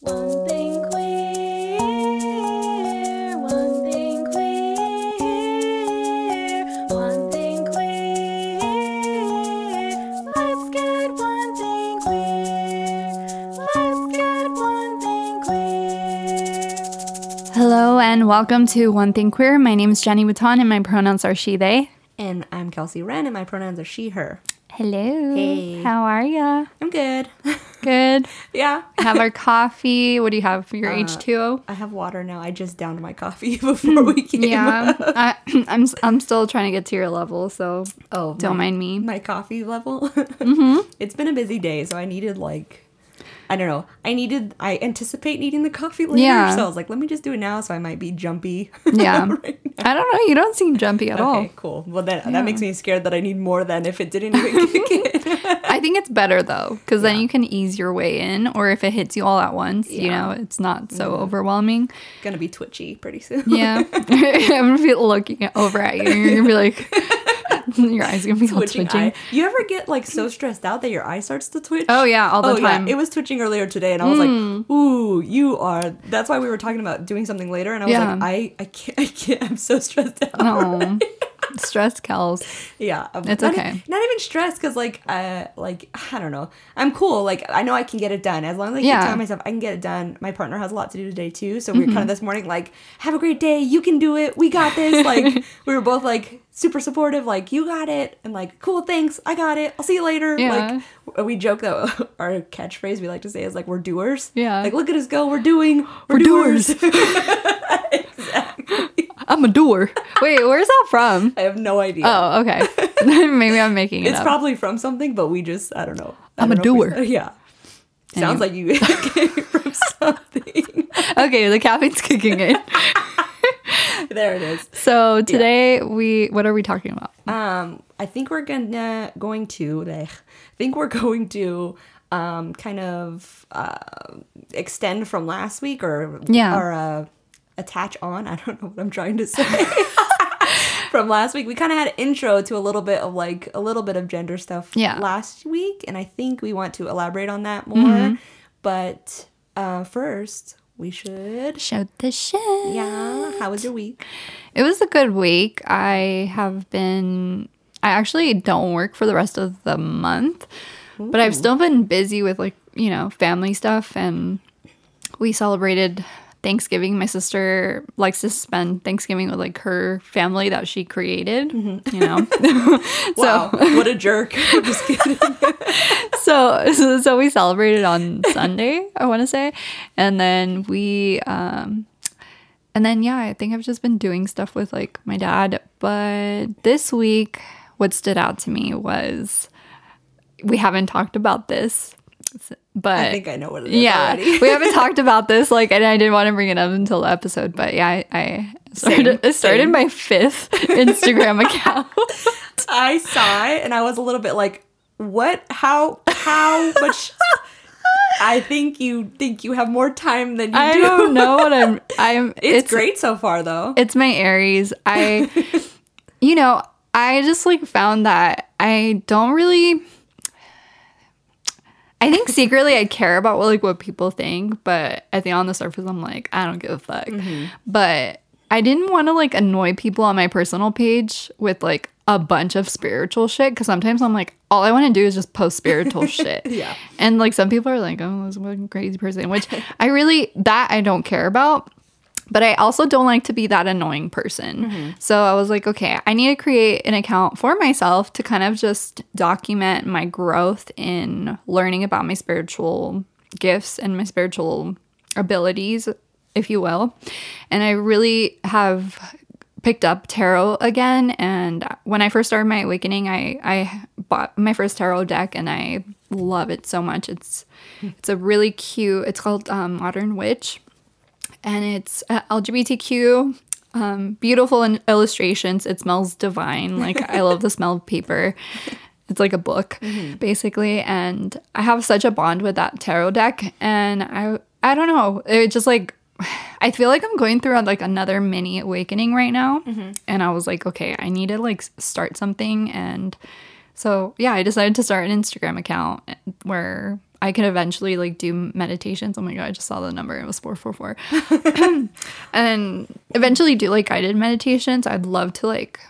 One thing queer, one thing queer, one thing queer. Let's get one thing queer. Let's get one thing queer. Hello and welcome to One Thing Queer. My name is Jenny Witton and my pronouns are she, they. And I'm Kelsey Wren, and my pronouns are she, her. Hello. Hey. How are ya? I'm good. Good. yeah. have our coffee. What do you have for your H2O? I have water now. I just downed my coffee before we came. Yeah. I, I'm, I'm still trying to get to your level, so Oh, don't my, mind me. my coffee level. mm-hmm. It's been a busy day, so I needed like. I don't know. I needed. I anticipate needing the coffee later, Yeah. so I was like, "Let me just do it now." So I might be jumpy. Yeah. right. I don't know. You don't seem jumpy at all. Okay, cool. Well, then that makes me scared that I need more than if it didn't even kick in. I think it's better though, because then you can ease your way in, or if it hits you all at once, you know, it's not so mm-hmm. overwhelming. Gonna be twitchy pretty soon. Yeah. I'm gonna be looking over at you. and You're gonna be like, your eyes are gonna be all twitching. You ever get like so stressed out that your eye starts to twitch? Oh yeah, all the oh time. Hmm. yeah, it was twitching earlier today, and I was like, "Ooh, you are." That's why we were talking about doing something later, and I was Yeah. like, "I, I can't, I can't. I'm so stressed out." Oh, stress kills. Yeah, um, It's not okay. not even stressed because, like, uh, like I don't know. I'm cool. Like, I know I can get it done as long as I Yeah. keep telling myself I can get it done. My partner has a lot to do today too, so we were Mm-hmm. kind of this morning like, "Have a great day. You can do it. We got this." Like, we were both like super supportive. Like, you got it, and like, cool. Thanks. I got it. I'll see you later. Yeah. Like, we joke that our catchphrase we like to say is like, "We're doers." Yeah. Like, look at us go. We're doing. We're, We're doers. doers. I'm a doer. Wait, where's that from? I have no idea. Oh, okay. Maybe I'm making it It's up. probably from something, but we just I don't know. I I'm a don't know if we- doer. yeah. Sounds like you came from something. Okay, the caffeine's kicking in. there it is. So today we, what are we talking about? Um, I think we're gonna going to. I think we're going to um kind of uh extend from last week or Yeah. or uh attach on. I don't know what I'm trying to say. From last week, we kind of had an intro to a little bit of like a little bit of gender stuff Yeah. last week, and I think we want to elaborate on that more. Mm-hmm. But uh, first, we should. Show the shit. Yeah, how was your week? It was a good week. I have been, I actually don't work for the rest of the month, but I've still been busy with like, you know, family stuff. And we celebrated Thanksgiving. My sister likes to spend Thanksgiving with like her family that she created, you know. Wow, what a jerk! I'm just kidding. so, so so we celebrated on Sunday, I want to say, and then we um and then yeah, I think I've just been doing stuff with like my dad, but this week what stood out to me was we haven't talked about this, but I think I know what it is yeah, already. we haven't talked about this like and I didn't want to bring it up until the episode, but yeah, I, I started Same, started same. my fifth Instagram account. I saw it and I was a little bit like, "What? How? How much?" I think you think you have more time than you I do. don't know what I'm I'm It's, great so far, though. it's my Aries. I, you know, I just like found that I don't really. I think secretly I care about what like what people think, but I think on the surface I'm like I don't give a fuck. Mm-hmm. But I didn't want to like annoy people on my personal page with like a bunch of spiritual shit because sometimes I'm like all I want to do is just post spiritual shit. Yeah. And like some people are like, oh, this one crazy person, which I really that I don't care about. But I also don't like to be that annoying person. So I was like, okay, I need to create an account for myself to kind of just document my growth in learning about my spiritual gifts and my spiritual abilities, if you will. And I really have picked up tarot again. And when i first started my awakening i i bought my first tarot deck and i love it so much. It's it's a really cute it's called um, modern witch and it's uh, lgbtq um, beautiful in illustrations. It smells divine. Like i love the smell of paper. It's like a book basically. And i have such a bond with that tarot deck. And i i don't know. It just like I feel like I'm going through like another mini awakening right now. And I was like, okay, I need to like start something. And so, yeah, I decided to start an Instagram account where I could eventually like do meditations. Oh my god, I just saw the number. It was 444. and eventually do like guided meditations. I'd love to like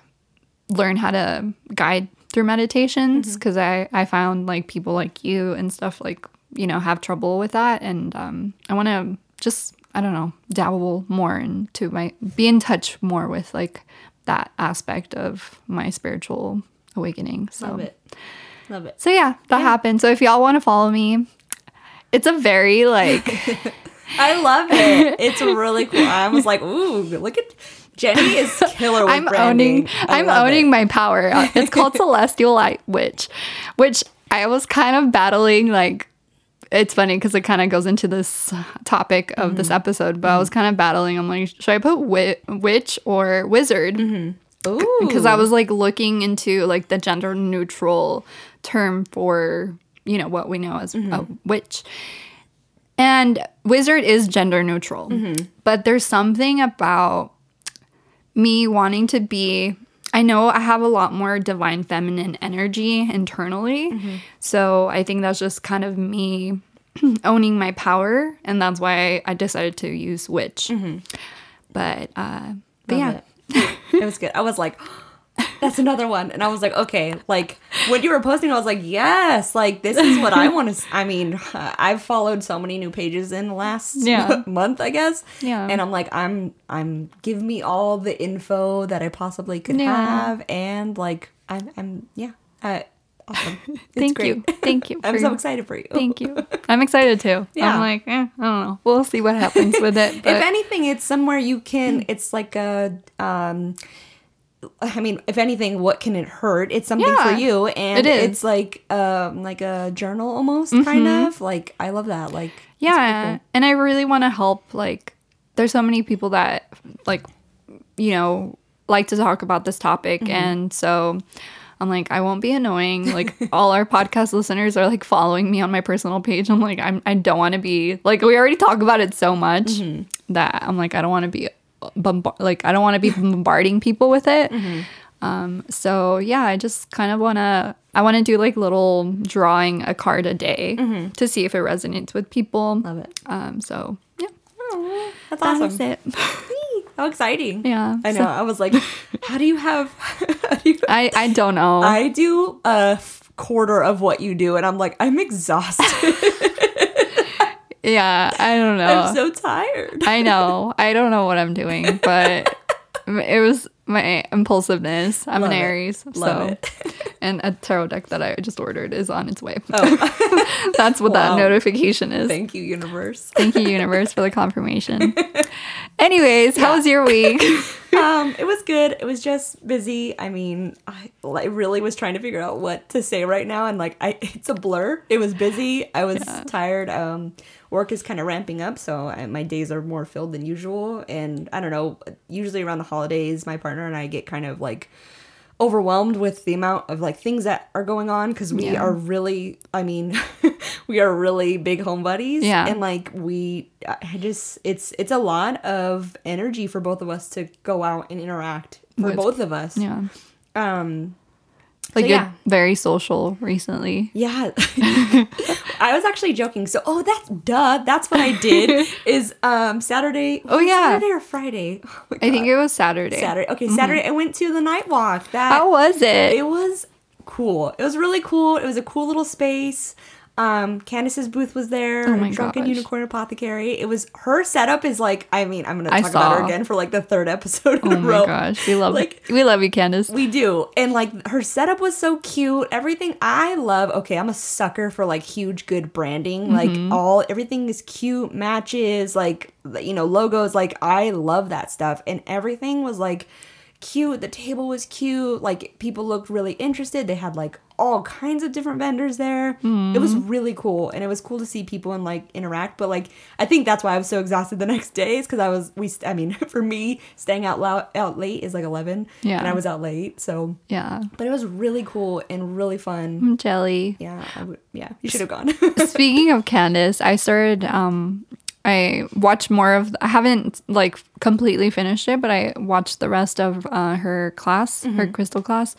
learn how to guide through meditations because I I found like people like you and stuff like you know have trouble with that and um I want to just I don't know dabble more into my be in touch more with like that aspect of my spiritual awakening. So Love it. Love it. so yeah, that happened. So if y'all want to follow me, it's a very like I love it. It's really cool. I was like, ooh, look at Jenny is killer with I'm branding. owning I'm owning it. my power. It's called Celestial Light Witch, which I was kind of battling like it's funny because it kind of goes into this topic of Mm-hmm. this episode, but I was kind of battling. I'm like, should I put wi- witch or wizard? Ooh. because I was like looking into like the gender neutral term for you know what we know as a mm-hmm. witch. And wizard is gender neutral. Mm-hmm. But there's something about me wanting to be I know I have a lot more divine feminine energy internally. Mm-hmm. So I think that's just kind of me owning my power and that's why I decided to use witch. But uh but Love yeah. it. it was good. I was like, that's another one, and I was like, okay, like when you were posting, I was like, yes, like this is what I want to. I mean, I've followed so many new pages in the last Yeah. month, I guess. Yeah. and I'm like, I'm, I'm, give me all the info that I possibly could Yeah. have, and like, I'm, I'm, yeah, I, awesome. Thank great. you. Thank you. I'm so excited for you. Thank you. I'm excited too. Yeah. I'm like, eh, I don't know. We'll see what happens with it. But if anything, it's somewhere you can. It's like a. um I mean, if anything, what can it hurt? It's something Yeah, for you, and it is. Mm-hmm. it's like um like a journal almost kind of. Like I love that. Like yeah, pretty and I really want to help. Like, there's so many people that like, you know, like to talk about this topic, Mm-hmm. and so. I'm like, I won't be annoying. Like all our podcast listeners are like following me on my personal page. I'm like, I'm I don't want to be like we already talk about it so much Mm-hmm. that I'm like I don't want to be bombard like I don't want to be bombarding people with it. Mm-hmm. Um, so yeah, I just kind of want to I want to do like little drawing a card a day to see if it resonates with people. Mm-hmm. Love it. Um, so yeah, that's awesome. is it. How exciting! Yeah, I know. I was like, how do you have? Do you, I I don't know. I do a quarter of what you do, and I'm like, I'm exhausted. Yeah, I don't know. I'm so tired. I know. I don't know what I'm doing, but it was my impulsiveness. I'm Love an it. Aries, Love so it. and a tarot deck that I just ordered is on its way. Oh, That's what Wow. that notification is. thank you, universe. Thank you, universe, for the confirmation. Anyways, how was your week? um, it was good. It was just busy. I mean, I, I really was trying to figure out what to say right now, and like, I it's a blur. It was busy. I was tired. Um, work is kind of ramping up, so I, my days are more filled than usual. And I don't know. Usually around the holidays, my partner and I get kind of like overwhelmed with the amount of like things that are going on because we Yeah. are really i mean we are really big home buddies Yeah. and like we i just it's it's a lot of energy for both of us to go out and interact for With- both of us Yeah. um Like So, yeah. very social recently. yeah i was actually joking so oh that's duh that's what i did is um saturday Oh, yeah. saturday or friday oh I think it was Saturday. saturday okay saturday i went to the night walk that How was it? it was cool. It was really cool. It was a cool little space. Um, Candace's booth was there. Oh my Drunken gosh. Unicorn Apothecary. It was her setup is like. I mean, I'm gonna talk about her again for like the third episode in oh a my row. gosh, we love Like- we love you, Candace. We do. And like her setup was so cute. Everything I love. Okay, I'm a sucker for like huge good branding. Mm-hmm. Like all everything is cute, matches, like you know, logos. Like I love that stuff. And everything was like cute. The table was cute. Like people looked really interested. They had like all kinds of different vendors there. It Mm-hmm. was really cool. And it was cool to see people and like interact. But like I think that's why I was so exhausted the next day is because I was we I mean, for me, staying out loud out late is like eleven. Yeah. And I was out late. So yeah, but it was really cool and really fun. I'm jelly. Yeah, I. Yeah, you should have gone. Speaking of Candace, I started. Um, I watched more of. I haven't like completely finished it, but I watched the rest of uh, her class, her crystal class.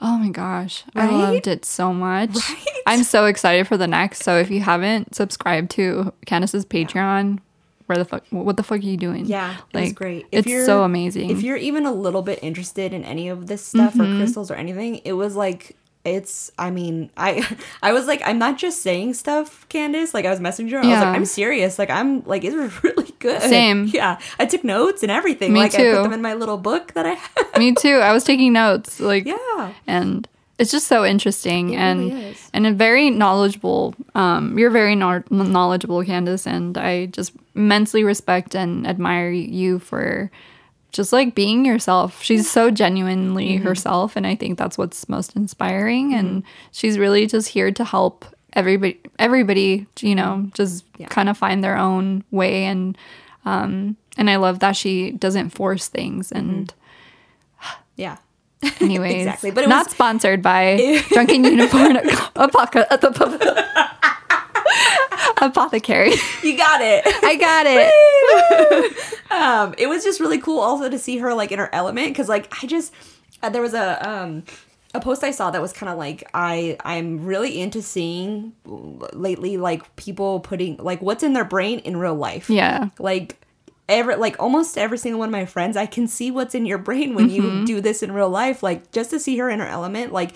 Oh my gosh. I loved it so much. Right? I'm so excited for the next. So if you haven't subscribed to Candace's Patreon, where the fuck what the fuck are you doing? Yeah, it was great. it's you're- so amazing. If you're even a little bit interested in any of this stuff Mm-hmm. or crystals or anything, it was like it's. I mean, I I was like, I'm not just saying stuff, Candace. Like I was messaging her. I was like, I'm serious. Like I'm like it was really good. Same. Yeah, I took notes and everything. Me like I too. put them in my little book that I have. Me too. I was taking notes. Like yeah. and it's just so interesting It and really and a very knowledgeable um you're very kno- knowledgeable candace and i just immensely respect and admire you for just like being yourself she's so genuinely Mm-hmm. herself and i think that's what's most inspiring and she's really just here to help everybody everybody you know just Mm-hmm. Yeah. kind of find their own way and um and i love that she doesn't force things and Yeah. Anyways, Mm-hmm. Exactly, but it not was- sponsored by Drunken Unicorn Apoca- Apothecary. You got it. I got it. um it was just really cool also to see her like in her element because like i just uh, there was a um a post i saw that was kind of like i i'm really into seeing lately like people putting like what's in their brain in real life Yeah. like every like almost every single one of my friends i can see what's in your brain when Mm-hmm. you do this in real life like just to see her in her element like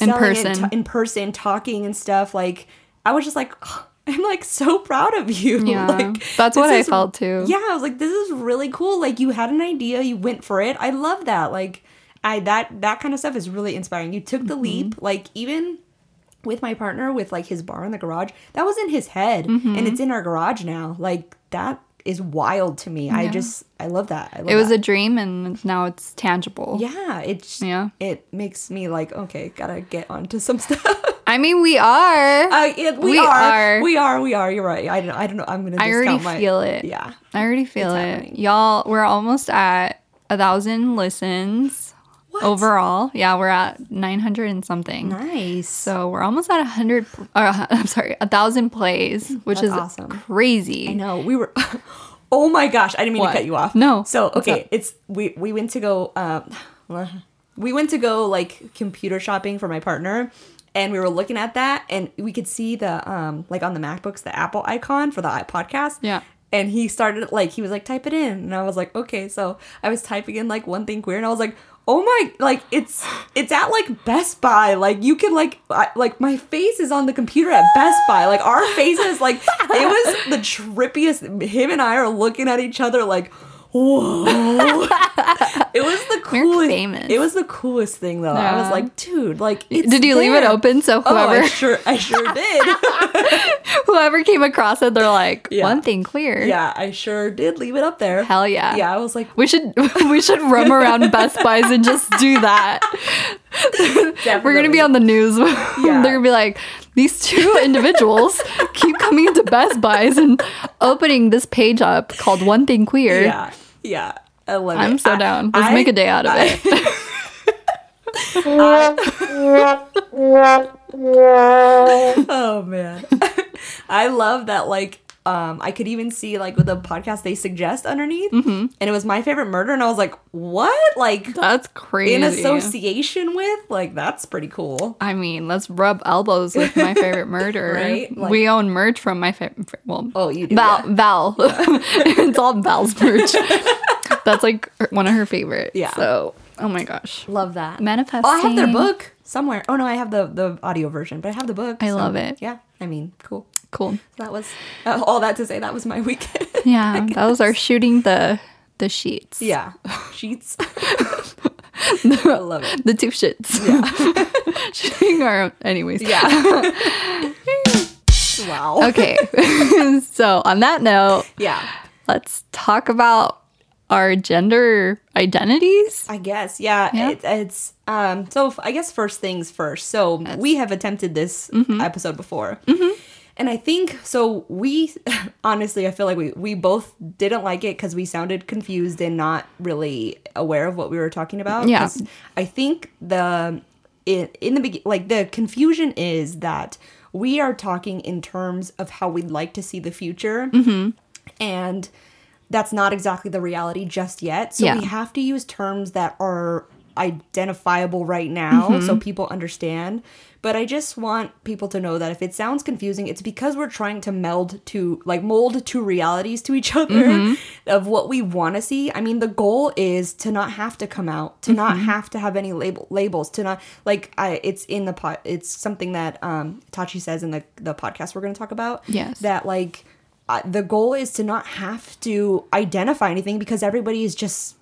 In person. t- in person talking and stuff like i was just like i'm like so proud of you Yeah. like That's what I felt too. yeah i was like this is really cool like you had an idea you went for it i love that like i that that kind of stuff is really inspiring you took the Mm-hmm. leap like even with my partner with like his bar in the garage that was in his head Mm-hmm. and it's in our garage now like that is wild to me i just i love that I love It was that. a dream and now it's tangible. yeah it's Yeah. it makes me like okay gotta get onto some stuff I mean, we are. uh, yeah, we, We are. are. we are we are you're right i don't i don't know i'm gonna I already my, feel it. yeah I already feel It's it. happening. Y'all, we're almost at a thousand listens What? overall. Yeah, we're at 900 and something. nice So we're almost at a hundred. Uh, I'm sorry, a thousand plays, which That's is awesome. crazy. I know. We were. oh my gosh! I didn't mean What? to cut you off. No. So okay, it's we we went to go. Um, we went to go like computer shopping for my partner, and we were looking at that, and we could see the um like on the MacBooks the Apple icon for the podcast. Yeah. And he started like he was like type it in, and I was like okay. So I was typing in like one thing queer, and I was like. Oh my! Like it's it's at like Best Buy. Like you can like I, like my face is on the computer at Best Buy. Like our faces, like it was the trippiest. Him and I are looking at each other like, whoa! it was the We're coolest. famous. It was the coolest thing though. I was like, dude, like, it's Did you leave it open so Oh, I whoever sure, I sure did. whoever came across it, they're like Yeah. one thing clear. yeah, I sure did leave it up there. Hell yeah. Yeah, I was like, We should we should roam around Best Buys and just do that. We're gonna be on the news. They're gonna be like, these two individuals keep coming into Best Buys and opening this page up called One Thing Queer. yeah, yeah. I love I'm so I- down. Let's I- make a day out of I- it. oh man i love that like um i could even see like with the podcast they suggest underneath Mm-hmm. and it was my favorite murder and i was like what like That's crazy. in association with like that's pretty cool I mean, let's rub elbows with my favorite murder. Right? Like- we own merch from my favorite. Well, Oh, you do, Val. yeah. Val. it's all Val's merch. That's like one of her favorite. Yeah. So, oh my gosh, love that manifesting. oh i have their book somewhere oh no i have the the audio version but i have the book I so, love it. yeah i mean cool Cool. that was uh, all that to say that was my weekend Yeah, that was our shooting the the sheets. yeah sheets i love it The two shits. Yeah. shooting our. Anyways. yeah wow Okay. so on that note, yeah let's talk about our gender identities. I guess, yeah. Yeah. It, it's um. So i guess first things first. So we have attempted this Mm-hmm. episode before, and I think so. We honestly, I feel like we we both didn't like it because we sounded confused and not really aware of what we were talking about. Yeah. I think the in in the begin like the confusion is that we are talking in terms of how we'd like to see the future, Mm-hmm. and that's not exactly the reality just yet. So Yeah. we have to use terms that are identifiable right now Mm-hmm. so people understand. But I just want people to know that if it sounds confusing, it's because we're trying to meld to like mold two realities to each other Mm-hmm. of what we want to see. I mean, the goal is to not have to come out, to not Mm-hmm. have to have any label labels, to not like I it's in the pot it's something that um Tachi says in the the podcast we're going to talk about. Yes. That like uh, the goal is to not have to identify anything because everybody is just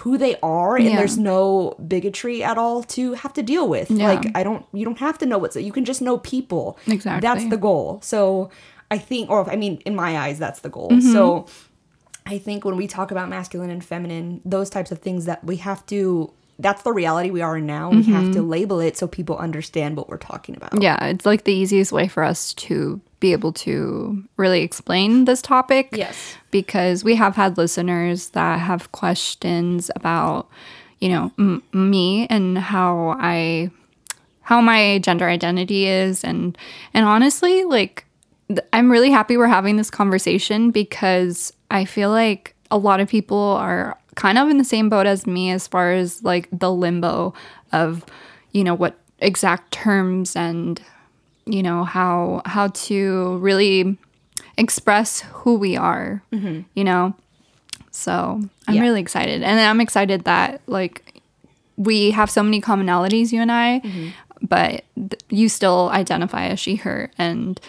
who they are and Yeah. there's no bigotry at all to have to deal with Yeah. like i don't you don't have to know what's you can just know people Exactly. that's the goal so i think or i mean in my eyes that's the goal Mm-hmm. so i think when we talk about masculine and feminine those types of things that we have to that's the reality we are in now we have Mm-hmm. to label it so people understand what we're talking about Yeah, it's like the easiest way for us to be able to really explain this topic. Yes. Because we have had listeners that have questions about, you know, m- me and how I how my gender identity is and and honestly, like th- I'm really happy we're having this conversation because I feel like a lot of people are kind of in the same boat as me as far as like the limbo of, you know, what exact terms and you know how how to really express who we are you know? So i'm Yeah. really excited. And i'm excited that like we have so many commonalities you and i but th- you still identify as she her and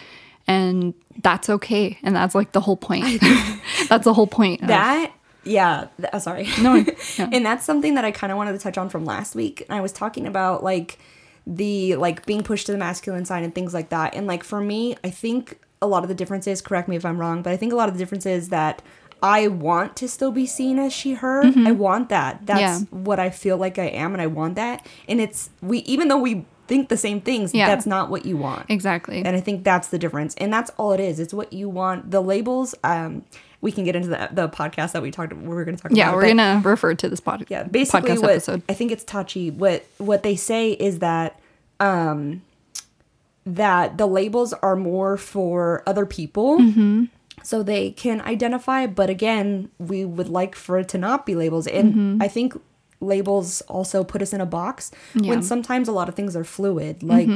and that's okay. And that's like the whole point. That's the whole point of- that yeah th- uh, sorry. No, yeah. and that's something that i kind of wanted to touch on from last week. I was talking about like the like being pushed to the masculine side and things like that and like for me i think a lot of the differences correct me if i'm wrong but i think a lot of the differences that i want to still be seen as she her i want that that's Yeah. what i feel like i am and i want that and it's we even though we think the same things Yeah. that's not what you want exactly and I think that's the difference. And that's all it is. It's what you want. The labels, um, we can get into the, the podcast that we talked we were going to talk yeah about. Yeah, we're gonna refer to this pod- yeah, basically podcast what episode I think it's touchy. What what they say is that um that the labels are more for other people. Mm-hmm. So they can identify, but again, we would like for it to not be labels. And I think labels also put us in a box Yeah. Mm-hmm. when sometimes a lot of things are fluid. Like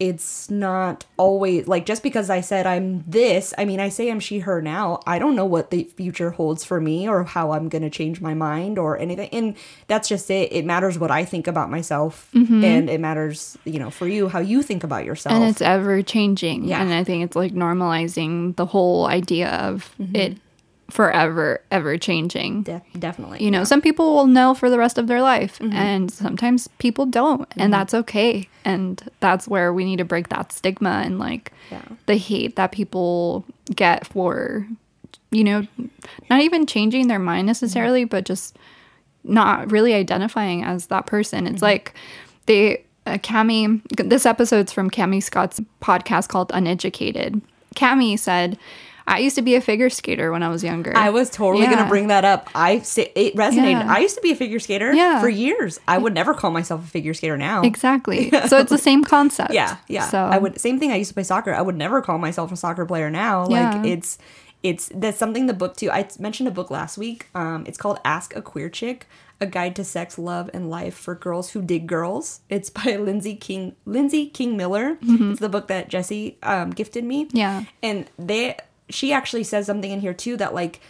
it's not always like just because I said I'm this, I mean I say I'm she her now. I don't know what the future holds for me or how I'm going to change my mind or anything. And that's just it. It matters what I think about myself and it matters, you know, for you how you think about yourself. Mm-hmm. and it's ever changing Yeah. and i think it's like normalizing the whole idea of Mm-hmm. it forever ever changing De- definitely. you know yeah. Mm-hmm. some people will know for the rest of their life and sometimes people don't and that's okay and that's where we need to break that stigma and like Yeah. the hate that people get for you know not even changing their mind necessarily Mm-hmm. but just not really identifying as that person Mm-hmm. it's like they uh, Cami this episode's from Cami Scott's podcast called Uneducated Cami said I used to be a figure skater when I was younger I was totally Yeah. gonna bring that up. I it resonated. Yeah. I used to be a figure skater Yeah. for years. I would never call myself a figure skater now. Exactly. So it's the same concept. Yeah, yeah. So I would same thing. I used to play soccer. I would never call myself a soccer player now. Yeah. Like it's it's that's something the book too. I mentioned a book last week. Um, it's called Ask a Queer Chick: A Guide to Sex, Love, and Life for Girls Who Dig Girls. It's by Lindsay King Lindsay King Miller. It's the book that Jesse um, gifted me. Mm-hmm. Yeah. and they she actually says something in here too that like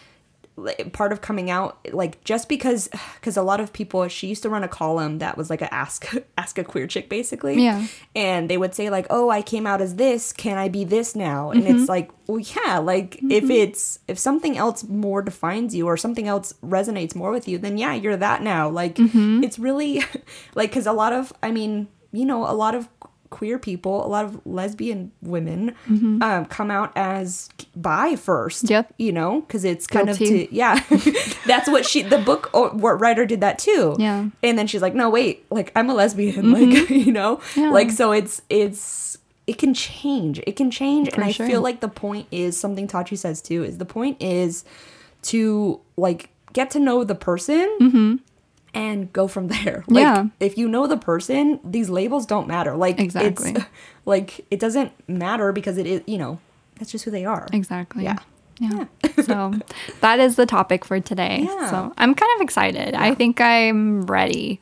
part of coming out like just because because a lot of people she used to run a column that was like a ask ask a queer chick basically Yeah. and they would say like oh i came out as this can i be this now and Mm-hmm. it's like well yeah like if it's if something else more defines you or something else resonates more with you then yeah you're that now like Mm-hmm. it's really like because a lot of i mean you know a lot of queer people a lot of lesbian women um, come out as bi first Mm-hmm. Yep. you know because it's kind Guilty. of to yeah that's what she the book o- writer did that too Yeah. and then she's like no wait like i'm a lesbian like you know Mm-hmm. Yeah. like so it's it's it can change it can change For and i sure. feel like the point is something tachi says too is the point is to like get to know the person and go from there like. Yeah. if you know the person these labels don't matter like Exactly. it's like it doesn't matter because it is you know that's just who they are Exactly. yeah Yeah. so that is the topic for today. Yeah. So I'm kind of excited. I think I'm ready.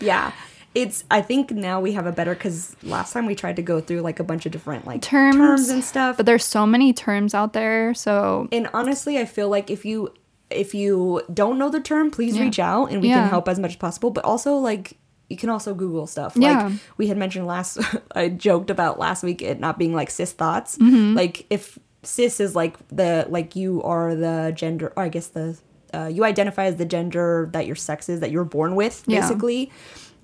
Yeah. It's I think now we have a better cuz last time we tried to go through like a bunch of different like Terms. and stuff. but there's so many terms out there. So and honestly, I feel like if you if you don't know the term, please Yeah. reach out and we Yeah. can help as much as possible. But also like you can also Google stuff. Yeah. Like we had mentioned last I joked about last week it not being like cis thoughts. Mm-hmm. Like if cis is like the like you are the gender or I guess the uh, you identify as the gender that your sex is that you're born with, Yeah. basically.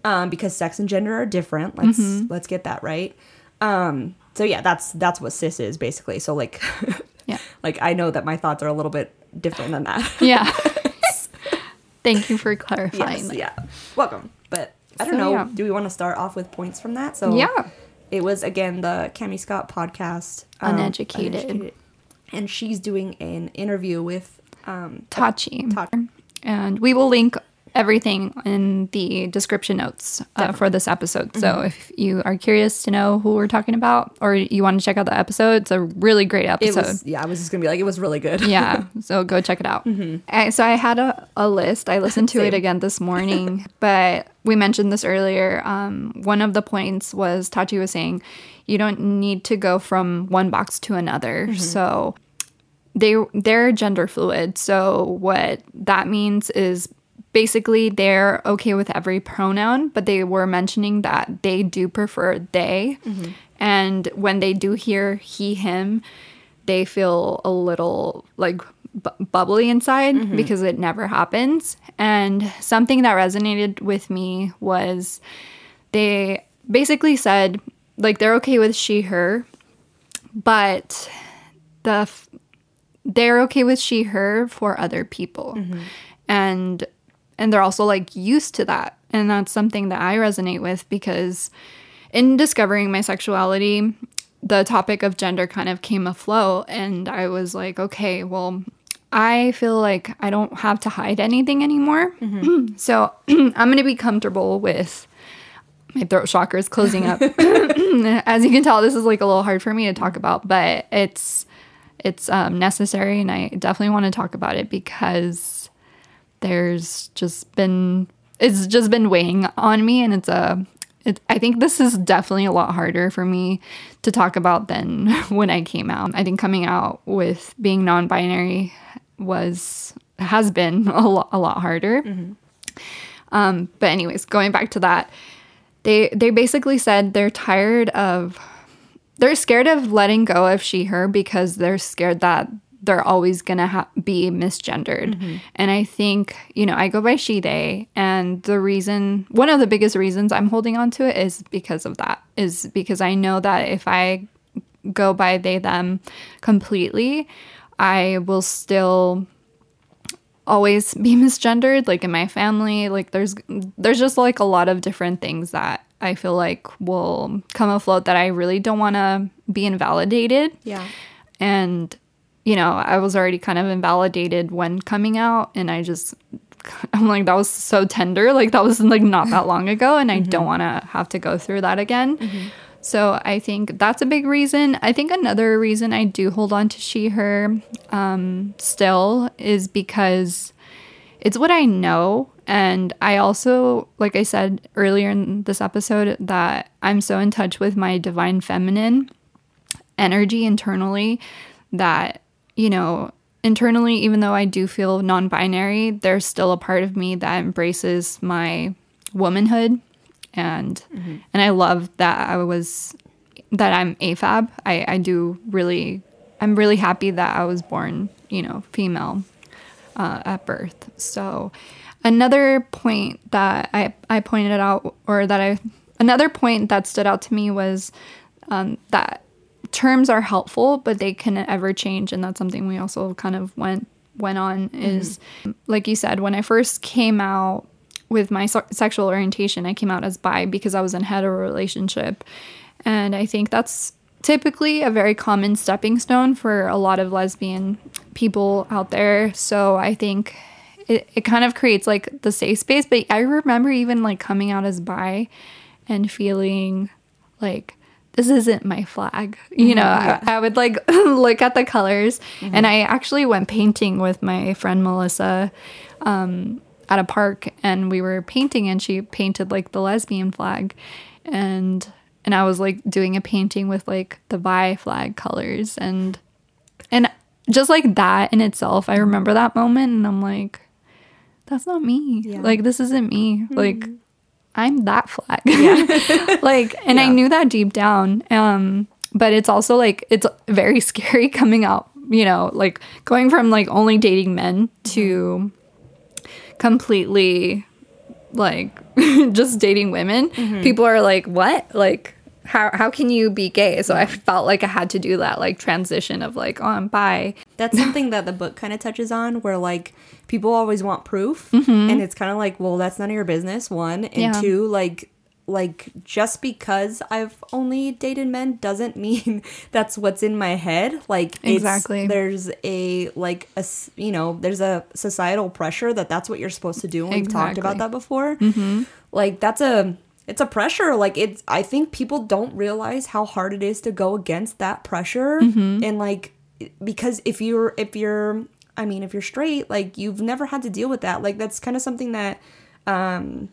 Um, because sex and gender are different. Let's Mm-hmm. let's get that right. Um, so yeah, that's that's what cis is basically. So like Yeah. like I know that my thoughts are a little bit different than that. yeah. Thank you for clarifying. yes, that. yeah. Welcome. But I don't So, know. yeah. Do we want to start off with points from that? So Yeah. it was again the Cami Scott podcast, um, Uneducated. and she's doing an interview with um, Tachi. Tachi. And we will link everything in the description notes uh, for this episode. So Mm-hmm. if you are curious to know who we're talking about or you want to check out the episode, it's a really great It episode. was yeah. I was just gonna be like it was really good. yeah so go check it out I, so i had a, a list i listened to it Mm-hmm. Again this morning but we mentioned this earlier um, one of the points was tachi was saying you don't need to go from one box to another Mm-hmm. so they they're gender fluid so what that means is basically they're okay with every pronoun but they were mentioning that they do prefer they Mm-hmm. and when they do hear he him they feel a little like bu- bubbly inside Mm-hmm. because it never happens and something that resonated with me was they basically said like they're okay with she her but the f- they're okay with she her for other people and and they're also like used to that. And that's something that i resonate with because in discovering my sexuality the topic of gender kind of came afloat. And i was like okay well i feel like i don't have to hide anything anymore. So i'm going to be comfortable with my throat chakra is closing up. As you can tell this is like a little hard for me to talk about but it's it's um, necessary and i definitely want to talk about it because there's just been it's just been weighing on me and it's a it, i think this is definitely a lot harder for me to talk about than when i came out. I think coming out with being non-binary was has been a lot, a lot harder. Um, but anyways going back to that they they basically said they're tired of they're scared of letting go of she her because they're scared that they're always gonna ha- be misgendered. Mm-hmm. And i think you know i go by she they and the reason one of the biggest reasons i'm holding on to it is because of that is because i know that if i go by they them completely i will still always be misgendered like in my family. Like there's there's just like a lot of different things that i feel like will come afloat that i really don't want to be invalidated. Yeah. and you know i was already kind of invalidated when coming out and i just i'm like that was so tender. Like that was like not that long ago and i don't want to have to go through that again. So i think that's a big reason. I think another reason i do hold on to she her um, still is because it's what I know. And I also, like I said earlier in this episode, that I'm so in touch with my divine feminine energy internally that, you know, internally, even though I do feel non binary, there's still a part of me that embraces my womanhood. And and I love that I was that I'm AFAB. I, I do really I'm really happy that I was born, you know, female uh, at birth. So another point that I, I pointed out or that I another point that stood out to me was um, that terms are helpful, but they can ever change, and that's something we also kind of went went on. Is like you said, when I first came out with my se- sexual orientation, I came out as bi because I was in a hetero relationship, and I think that's typically a very common stepping stone for a lot of lesbian people out there. So I think it, it kind of creates like the safe space. But I remember even like coming out as bi and feeling like this isn't my flag. You mm-hmm. know, I, I would like look at the colors. Mm-hmm. And I actually went painting with my friend Melissa um, at a park and we were painting and she painted like the lesbian flag. And and I was like doing a painting with like the bi flag colors and and just like that in itself, I remember that moment and I'm like, that's not me. Yeah. Like this isn't me. Like mm-hmm. I'm that flag. like and I knew that deep down. Um but it's also like it's very scary coming out, you know, like going from like only dating men to completely like just dating women. People are like, "What?" Like how how can you be gay? So I felt like I had to do that like transition of like, "Oh, I'm bi." That's something that the book kind of touches on, where like people always want proof, Mm-hmm. and it's kind of like, well, that's none of your business. One and Yeah. two, like, like just because I've only dated men doesn't mean that's what's in my head. Like, Exactly. there's a like a you know there's a societal pressure that that's what you're supposed to do. And We've talked about that before. Like that's a it's a pressure like it's i think people don't realize how hard it is to go against that pressure and like because if you're if you're i mean if you're straight like you've never had to deal with that like that's kind of something that um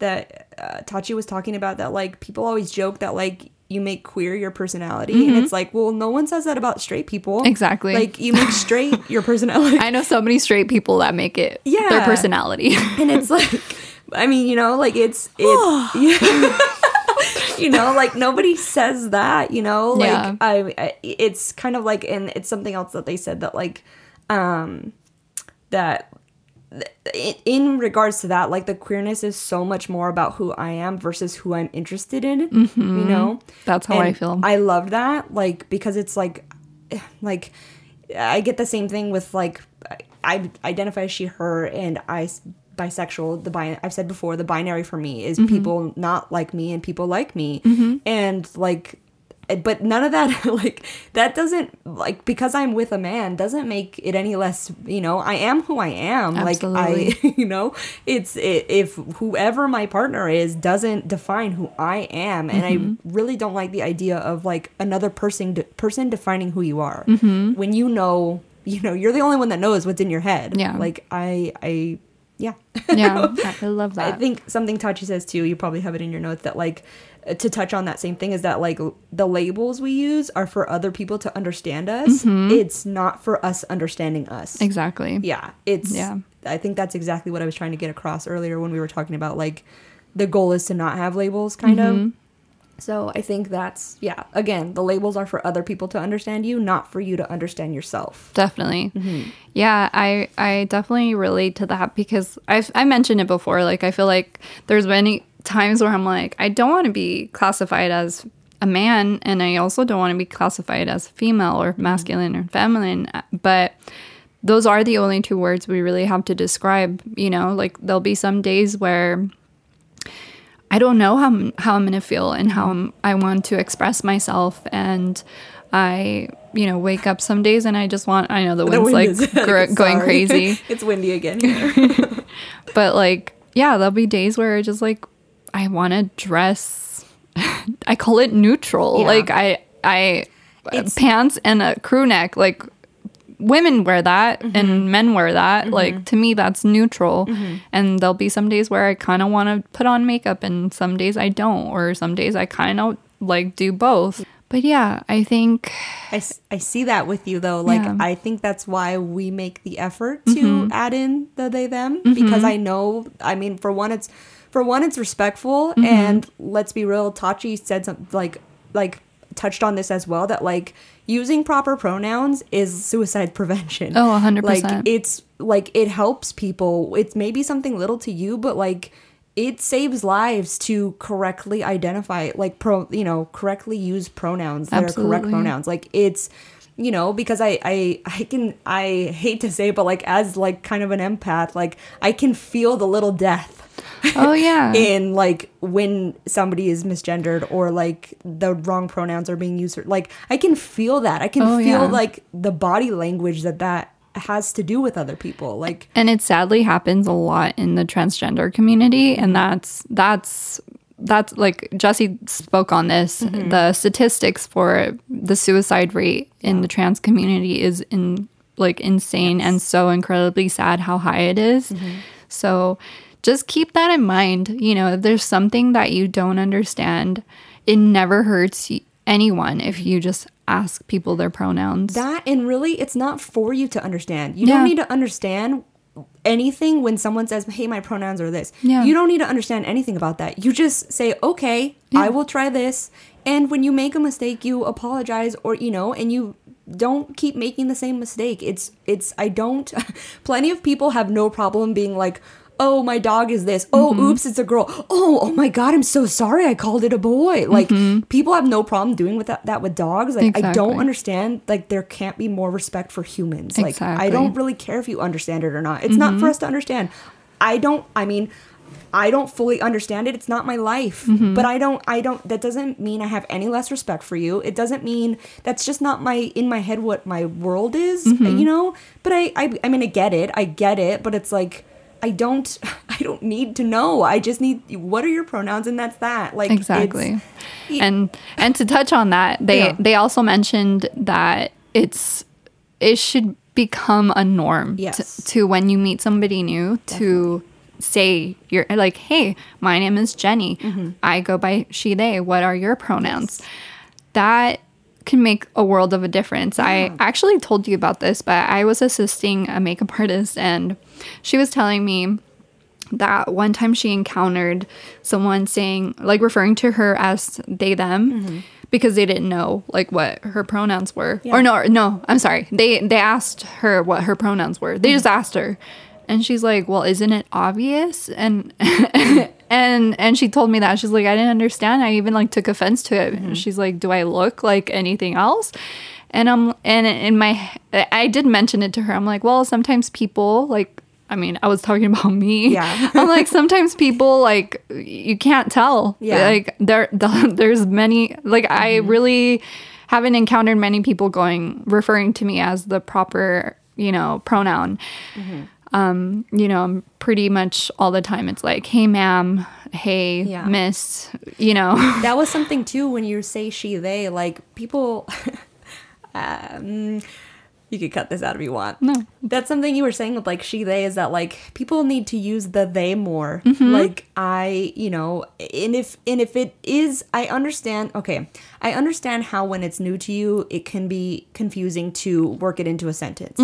that uh, tachi was talking about that like people always joke that like you make queer your personality and it's like well no one says that about straight people Exactly. like you make straight your personality I know so many straight people that make it yeah. their personality. and it's like i mean you know like it's it's you know like nobody says that you know like Yeah. I, I it's kind of like and it's something else that they said that like um that th- in, regards to that like the queerness is so much more about who i am versus who i'm interested in you know That's how I feel. I love that, like because it's like, like I get the same thing with like I identify as she her and I bisexual. The bi I've said before the binary for me is Mm-hmm. people not like me and people like me, and like. But none of that, like, that doesn't, like, because I'm with a man doesn't make it any less, you know, I am who I am. Like, I, you know, it's, it, if whoever my partner is doesn't define who I am, and Mm-hmm. I really don't like the idea of like another person person defining who you are when you know you know you're the only one that knows what's in your head Yeah. like i i yeah yeah, I love that. i think something tachi says too you probably have it in your notes that like uh, to touch on that same thing is that like the labels we use are for other people to understand us it's not for us understanding us exactly. yeah it's Yeah. i think that's exactly what i was trying to get across earlier when we were talking about like the goal is to not have labels kind Mm-hmm. of so i think that's yeah again the labels are for other people to understand you not for you to understand yourself Definitely. Mm-hmm. Yeah, I I definitely relate to that because I've I mentioned it before. Like I feel like there's many times where I'm like, I don't want to be classified as a man and I also don't want to be classified as female or masculine or feminine. But those are the only two words we really have to describe, you know, like there'll be some days where I don't know how I'm, how I'm gonna feel and how I'm, I want to express myself, and I, you know, wake up some days and I just want. I know the wind's wind like is- gr- going crazy, it's windy again here but like, yeah, there'll be days where I just like I want to dress. I call it neutral. Yeah. Like I, I It's- pants and a crew neck. Like women wear that Mm-hmm. and men wear that. Like to me, that's neutral. Mm-hmm. And there'll be some days where I kind of want to put on makeup, and some days I don't, or some days I kind of like do both. But yeah, I think I, I see that with you though like Yeah. i think that's why we make the effort to add in the they them because i know i mean for one it's for one it's respectful and let's be real tachi said something like like touched on this as well that like using proper pronouns is suicide prevention. Oh, 100%. like it's like it helps people. It's maybe something little to you but like it saves lives to correctly identify like pro you know correctly use pronouns that are correct pronouns. Like it's you know because I, I i can i hate to say it, but like as like kind of an empath like i can feel the little death oh yeah, in like when somebody is misgendered or like the wrong pronouns are being used like i can feel that i can Oh, feel yeah. like the body language that that has to do with other people like and it sadly happens a lot in the transgender community and mm-hmm. that's that's that's like Jesse spoke on this. Mm-hmm. The statistics for the suicide rate in the trans community is in like insane and so incredibly sad how high it is. Mm-hmm. So just keep that in mind. You know, if there's something that you don't understand, it never hurts anyone if you just ask people their pronouns. That and really, it's not for you to understand. You Yeah. don't need to understand anything when someone says, "Hey, my pronouns are this." Yeah. You don't need to understand anything about that. You just say, "Okay, I will try this." And when you make a mistake, you apologize or you know, and you don't keep making the same mistake. It's it's I don't plenty of people have no problem being like Oh, my dog is this. Oh, Mm-hmm. oops, it's a girl. Oh, oh my God, I'm so sorry. I called it a boy. Like people have no problem doing with that, that with dogs. Like I don't Mm-hmm. Understand. Like there can't be more respect for humans. Like I Exactly. Mm-hmm. don't really care if you understand it or not. It's not for us to understand. I don't. I mean, I don't fully understand it. It's not my life. Mm-hmm. But I don't. I don't. That doesn't mean I have any less respect for you. It doesn't mean that's just not my in my head what my world is. Mm-hmm. You know. But I. I. I mean, I get it. I get it. But it's like. I don't I don't need to know. I just need what are your pronouns and that's that. Like exactly and and to touch on that they Yeah. they also mentioned that it's it should become a norm to- Yes. to, when you meet somebody new to say you're like hey my name is jenny Mm-hmm. i go by she they what are your pronouns that can make a world of a difference. I actually told you about this, but I was assisting a makeup artist and she was telling me that one time she encountered someone saying like referring to her as they them mm-hmm. because they didn't know like what her pronouns were. Or no no i'm sorry. They they asked her what her pronouns were. They mm-hmm. just asked her. And she's like well isn't it obvious? And and and she told me that she's like i didn't understand i even like took offense to it And she's like do i look like anything else and i'm and in my i did mention it to her i'm like well sometimes people like I mean, I was talking about me. Yeah. I'm like, sometimes people like you can't tell. Yeah. Like there, there's many. Like I Mm-hmm. really haven't encountered many people going referring to me as the proper, you know, pronoun. Mm-hmm. Um, you know, pretty much all the time it's like, hey, ma'am, hey, Yeah. miss. You know, that was something too when you say she they like people um you could cut this out if you want No. that's something you were saying with like she they is that like people need to use the they more Mm-hmm. like i you know and if and if it is i understand okay i understand how when it's new to you it can be confusing to work it into a sentence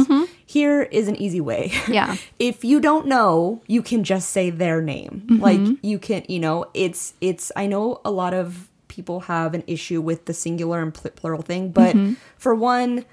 here is an easy way. Yeah. if you don't know you can just say their name Mm-hmm. like you can you know it's it's i know a lot of people have an issue with the singular and pl- plural thing but Mm-hmm. for one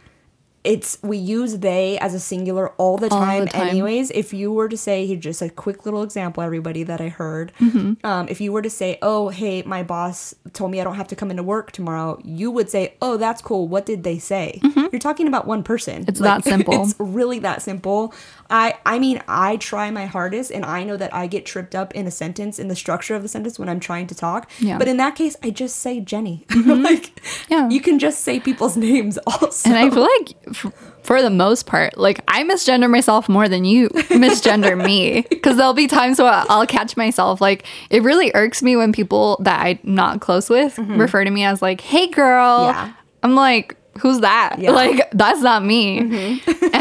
it's we use they as a singular all the All the time, time. anyways if you were to say here just a quick little example everybody that i heard Mm-hmm. um, if you were to say oh hey my boss told me i don't have to come into work tomorrow you would say oh that's cool what did they say you're talking about one person Mm-hmm. It's that simple. it's really that simple i i mean i try my hardest and i know that i get tripped up in a sentence in the structure of the sentence when i'm trying to talk Yeah. but in that case i just say jenny like Yeah. you can just say people's names also and I feel like f- for the most part, like I misgender myself more than you misgender me. Because there'll be times where I'll catch myself. Like it really irks me when people that I'm not close with refer to me as like, "Hey, girl." Mm-hmm. Yeah. I'm like, who's that? Yeah. Mm-hmm. Like that's not me.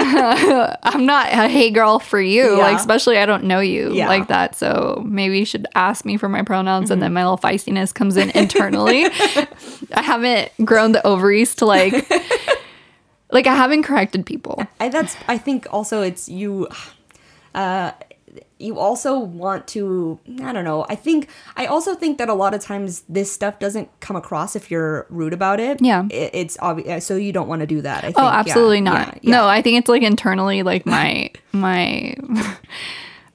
I'm not a hey girl for you. Yeah. Like especially I don't know you Yeah. Mm-hmm. like that. So maybe you should ask me for my pronouns, and then my little feistiness comes in internally. I haven't grown the ovaries to like. Like I haven't corrected people. I, that's I think also it's you uh you also want to I don't know. I think I also think that a lot of times this stuff doesn't come across if you're rude about it. Yeah. It, it's obvious uh, so you don't want to do that. I oh, think Oh, Yeah, absolutely not. yeah, yeah. No, I think it's like internally like my my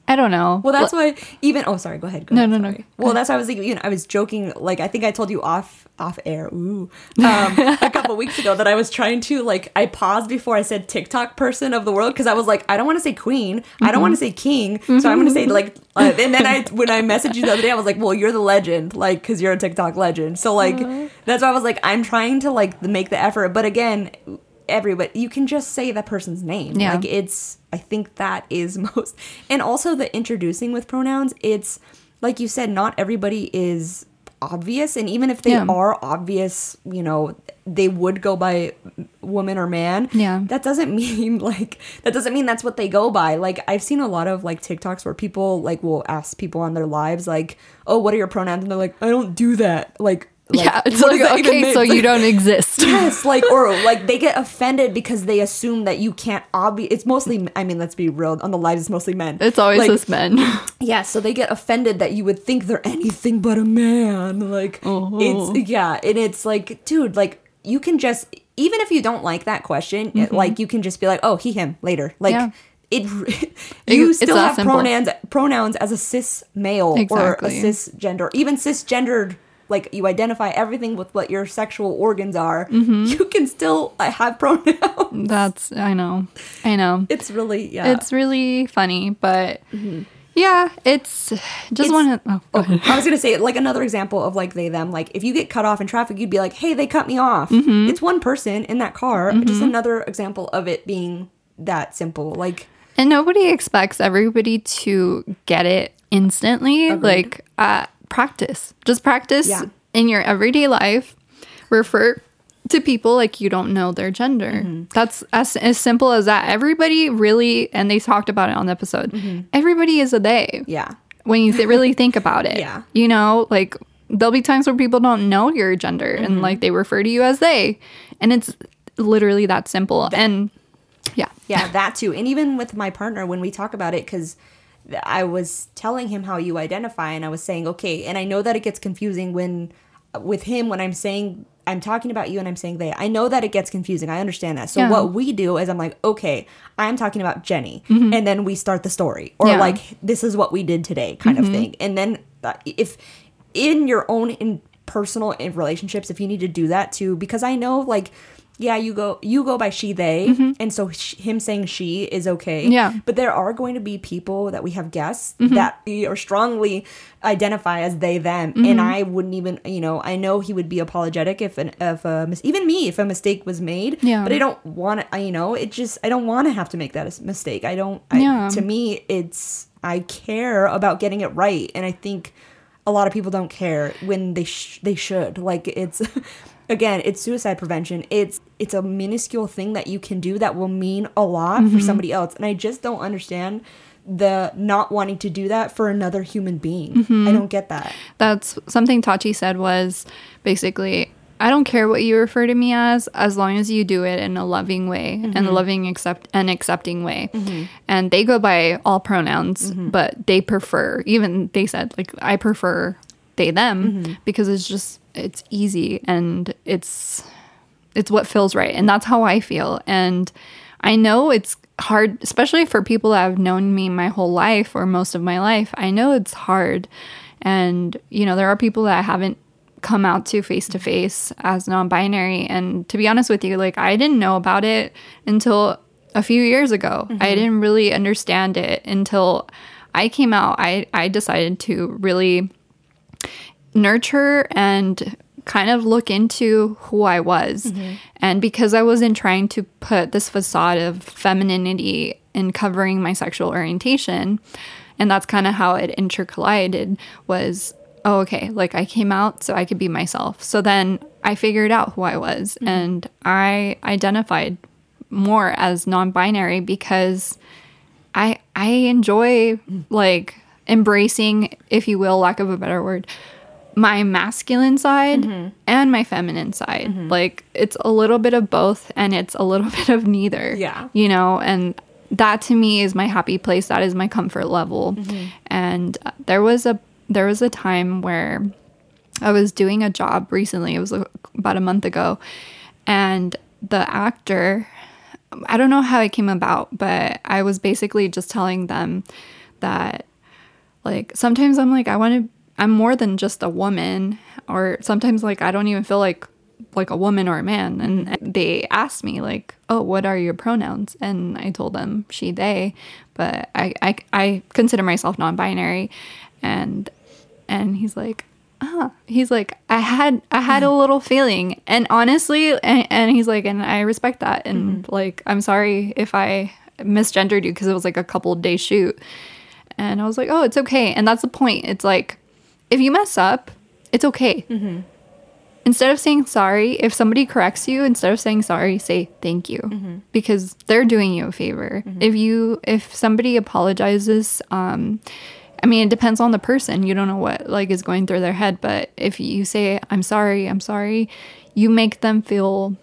I don't know. Well, that's why even oh sorry, go ahead. Go No, ahead, no, no. Well, that's why I was like, you know, I was joking. Like I think I told you off off air, ooh, um, a couple weeks ago that I was trying to like I paused before I said TikTok person of the world because I was like I don't want to say queen, I don't want to say king, so I'm going to say like. Uh, and then I when I messaged you the other day, I was like, well, you're the legend, like because you're a TikTok legend. So like that's why I was like, I'm trying to like make the effort, but again. Everybody, you can just say that person's name. Yeah. Like it's I think that is most and also the introducing with pronouns, it's like you said, not everybody is obvious and even if they Yeah. are obvious you know they would go by woman or man Yeah. that doesn't mean like that doesn't mean that's what they go by like i've seen a lot of like tiktoks where people like will ask people on their lives like oh what are your pronouns and they're like i don't do that like, like yeah, it's like does that even okay, so you don't exist. yes like or like they get offended because they assume that you can't obvi it's mostly i mean let's be real on the lives it's mostly men It's always like, this men. yeah, so they get offended that you would think they're anything but a man. Like Oh. it's yeah, and it's like, dude, like you can just even if you don't like that question, it- like you can just be like, oh, he, him later. Like Mm-hmm. Yeah. it, you it's still have simple. pronouns pronouns as a cis male or a Exactly. cisgender, even cisgendered. Like you identify everything with what your sexual organs are. Mm-hmm. You can still uh, have pronouns. That's I know, I know. It's really yeah. It's really funny, but yeah, it's just It's- one. Oh, go ahead. I was gonna say like another example of like they them. Like if you get cut off in traffic, you'd be like, "Hey, they cut me off." Mm-hmm. It's one person in that car. Just another example of it being that simple. Like And nobody expects everybody to get it instantly. Like, uh, practice. Just practice Yeah. in your everyday life. Refer to people like you don't know their gender. Mm-hmm. That's as, as simple as that. Everybody really, and they talked about it on the episode, everybody is a they. Mm-hmm. yeah, When you th- really think about it. Yeah. You know, like, there'll be times where people don't know your gender Mm-hmm. and like they refer to you as they. And it's literally that simple. and yeah. yeah, that too. And even with my partner, when we talk about it, because I was telling him how you identify, and I was saying, okay, and I know that it gets confusing when with him when I'm saying I'm talking about you and I'm saying they. I know that it gets confusing. I understand that. So Yeah. what we do is I'm like, okay, I'm talking about Jenny, and then we start the story, or Mm-hmm. Yeah. like this is what we did today, kind of thing. And then uh, if in your own in personal in relationships, if you need to do that too, because I know like. Yeah, you go you go by she they, and so sh- him saying she is okay. Mm-hmm. Yeah. Mm-hmm. but there are going to be people that we have guests that we or strongly identify as they them, Mm-hmm. and I wouldn't even you know I know he would be apologetic if an if a mis- even me if a mistake was made. Yeah. but I don't want to. You know, it just I don't want to have to make that mistake. I don't. I, Yeah. To me, it's I care about getting it right, and I think a lot of people don't care when they sh- they should. Like it's again, it's suicide prevention. It's it's a minuscule thing that you can do that will mean a lot Mm-hmm. for somebody else, and I just don't understand the not wanting to do that for another human being. Mm-hmm. I don't get that. that's something Tachi said was basically I don't care what you refer to me as as long as you do it in a loving way and a loving accept and accepting way. And they go by all pronouns, but they prefer even they said like I prefer they them because it's just it's easy and it's it's what feels right and that's how i feel. And i know it's hard especially for people that have known me my whole life or most of my life i know it's hard. And you know there are people that I haven't come out to face to face as non-binary and to be honest with you like i didn't know about it until a few years ago. Mm-hmm. I didn't really understand it until i came out. I i decided to really nurture and kind of look into who I was. Mm-hmm. And because I wasn't trying to put this facade of femininity in covering my sexual orientation, and that's kind of how it intercollided was oh okay like i came out so i could be myself. So then i figured out who i was mm-hmm. and i identified more as non-binary because I I enjoy like embracing, if you will, lack of a better word, my masculine side and my feminine side. Like it's a little bit of both and it's a little bit of neither. Yeah. You know, and that to me is my happy place. That is my comfort level. And uh, there was a there was a time where I was doing a job recently. It was about a month ago, and the actor, I don't know how it came about, but I was basically just telling them that, like, sometimes I'm like, I want to, I'm more than just a woman, or sometimes like I don't even feel like like a woman or a man. And they asked me like oh what are your pronouns? And i told them she they. But i i, I consider myself non-binary. And and he's like ah. He's like i had i had a little feeling. And honestly and, and he's like and i respect that. And like i'm sorry if i misgendered you because it was like a couple day shoot. And i was like oh it's okay. And that's the point. It's like if you mess up it's okay. Mm-hmm. Instead of saying sorry, if somebody corrects you, instead of saying sorry, say thank you mm-hmm. because they're doing you a favor. Mm-hmm. If you if somebody apologizes, um, I mean, it depends on the person. You don't know what like is going through their head, but if you say I'm sorry, I'm sorry, you make them feel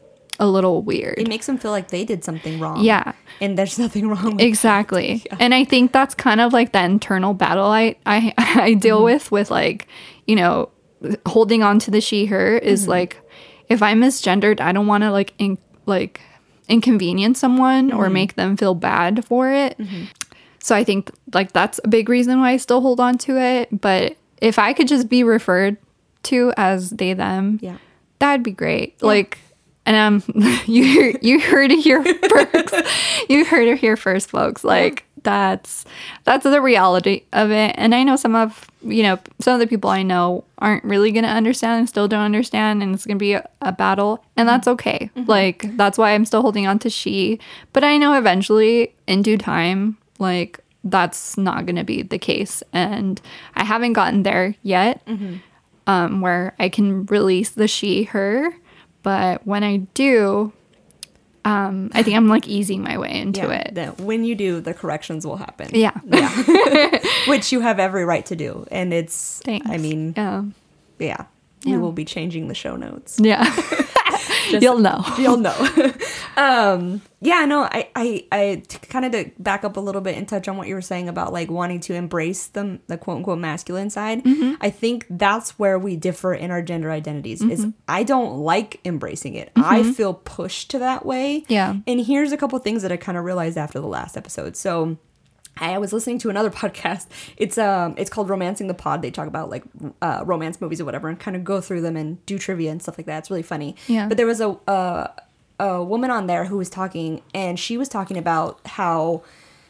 a little weird. It makes them feel like they did something wrong. Yeah. And there's nothing wrong with Exactly. And I think that's kind of like the internal battle I I, I deal Mm-hmm. with with like, you know, holding on to the she her is Mm-hmm. like if I'm misgendered, I don't want to like in, like inconvenience someone or Mm-hmm. make them feel bad for it. So I think like that's a big reason why I still hold on to it, but if I could just be referred to as they them, Yeah. that'd be great. Like, and um, you you heard it here first. you heard it here first, folks. Like that's that's the reality of it. And I know some of you know some of the people I know aren't really gonna understand and still don't understand, and it's gonna be a, a battle, and that's okay. Like that's why I'm still holding on to she. But I know eventually, in due time, like that's not gonna be the case, and I haven't gotten there yet um, where I can release the she, her. But when I do, um, I think I'm like easing my way into Yeah, it. that when you do, the corrections will happen. Yeah. Yeah. Which you have every right to do. And it's, Thanks. I mean, yeah. yeah. Yeah. We will be changing the show notes. Yeah. You'll know. You'll know. um, yeah, no, I, I, I kind of to back up a little bit and touch on what you were saying about like wanting to embrace the, the quote unquote masculine side. Mm-hmm. I think that's where we differ in our gender identities. Is Mm-hmm. I don't like embracing it. I feel pushed to that way. Yeah. And here's a couple things that I kind of realized after the last episode. So. I was listening to another podcast. It's um, it's called Romancing the Pod. They talk about like uh, romance movies or whatever, and kind of go through them and do trivia and stuff like that. It's really funny. Yeah. But there was a uh, a woman on there who was talking, and she was talking about how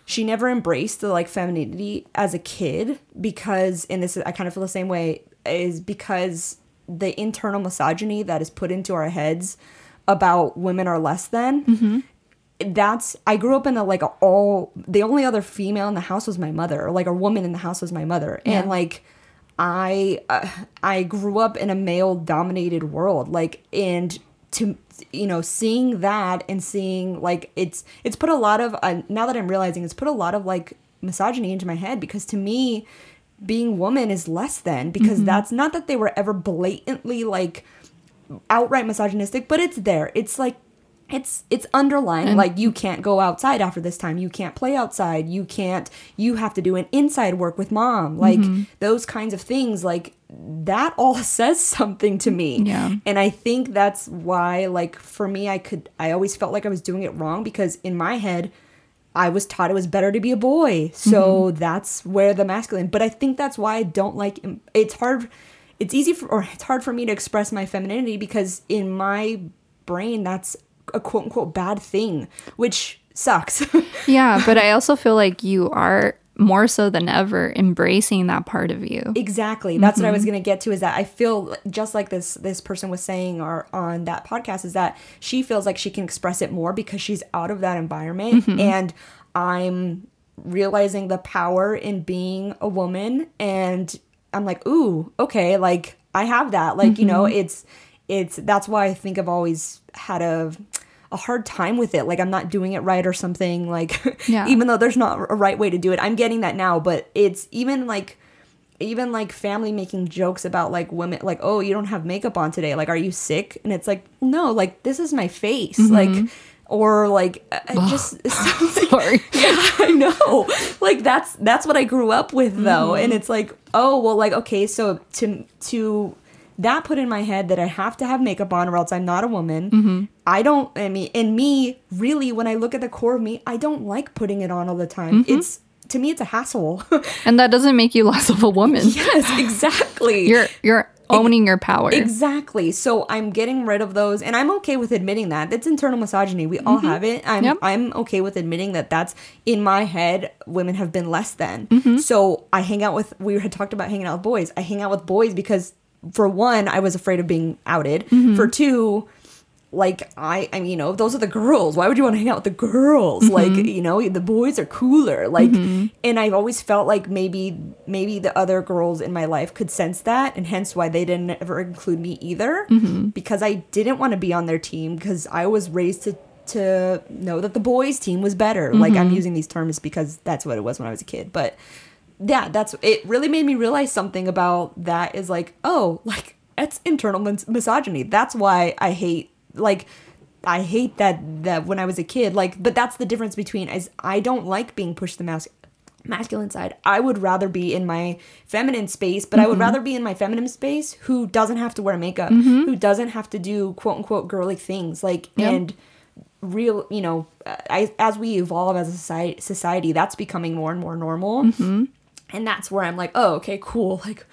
she never embraced the like femininity as a kid because, and this is I kind of feel the same way, is because the internal misogyny that is put into our heads about women are less than that's I grew up in a like a all the only other female in the house was my mother, or like a woman in the house was my mother, and like I uh, I grew up in a male dominated world, like and to you know seeing that and seeing like it's it's put a lot of uh, now that I'm realizing it's put a lot of like misogyny into my head because to me being woman is less than because that's not that they were ever blatantly like outright misogynistic, but it's there. It's like it's it's underlying like you can't go outside after this time. You can't play outside. You can't you have to do an inside work with mom. Like mm-hmm. those kinds of things like that all says something to me. Yeah. And I think that's why like for me I could I always felt like I was doing it wrong because in my head I was taught it was better to be a boy. So mm-hmm. that's where the masculine. But I think that's why I don't like it's hard it's easy for or it's hard for me to express my femininity because in my brain that's a quote unquote bad thing, which sucks. Yeah. But I also feel like you are more so than ever embracing that part of you. exactly. That's what I was mm-hmm. going to get to is that I feel just like this this person was saying or on that podcast is that she feels like she can express it more because she's out of that environment mm-hmm. and I'm realizing the power in being a woman and I'm like, "Ooh, okay, like I have that." Like, you know, mm-hmm. it's it's that's why I think I've always had a a hard time with it. Like I'm not doing it right or something like Yeah. even though there's not a right way to do it. I'm getting that now, but it's even like even like family making jokes about like women like oh you don't have makeup on today like are you sick and it's like no like this is my face like or like uh, just something Sorry. yeah, I know. Like that's that's what I grew up with though. And it's like, oh well like okay, so to to that put in my head that I have to have makeup on or else I'm not a woman. Mm-hmm. I don't I mean and me really when I look at the core of me, I don't like putting it on all the time. Mm-hmm. It's to me it's a hassle. And that doesn't make you less of a woman. yes, exactly. You're you're owning your power. Exactly. So I'm getting rid of those, and I'm okay with admitting that. That's internal misogyny. We all mm-hmm. have it. I'm Yep. I'm okay with admitting that that's in my head. Women have been less than. Mm-hmm. So I hang out with. We had talked about hanging out with boys. I hang out with boys because, for one, I was afraid of being outed. Mm-hmm. For two. like I, I mean, you know, those are the girls. Why would you want to hang out with the girls? Mm-hmm. Like, you know, the boys are cooler. Like, mm-hmm. and I've always felt like maybe, maybe the other girls in my life could sense that, and hence why they didn't ever include me either, mm-hmm. because I didn't want to be on their team because I was raised to to know that the boys' team was better. Like, I'm using these terms because that's what it was when I was a kid, but yeah, that's it. Really made me realize something about that. Is like, oh, like that's internal mis- misogyny. That's why I hate like I hate that that when I was a kid. Like, but that's the difference between as I don't like being pushed the mas- masculine side. I would rather be in my feminine space, but I would mm-hmm. rather be in my feminine space who doesn't have to wear makeup, mm-hmm. who doesn't have to do quote unquote girly things. Like and real you know uh, I, as we evolve as a society, society that's becoming more and more normal Mm-hmm. And that's where i'm like oh okay cool like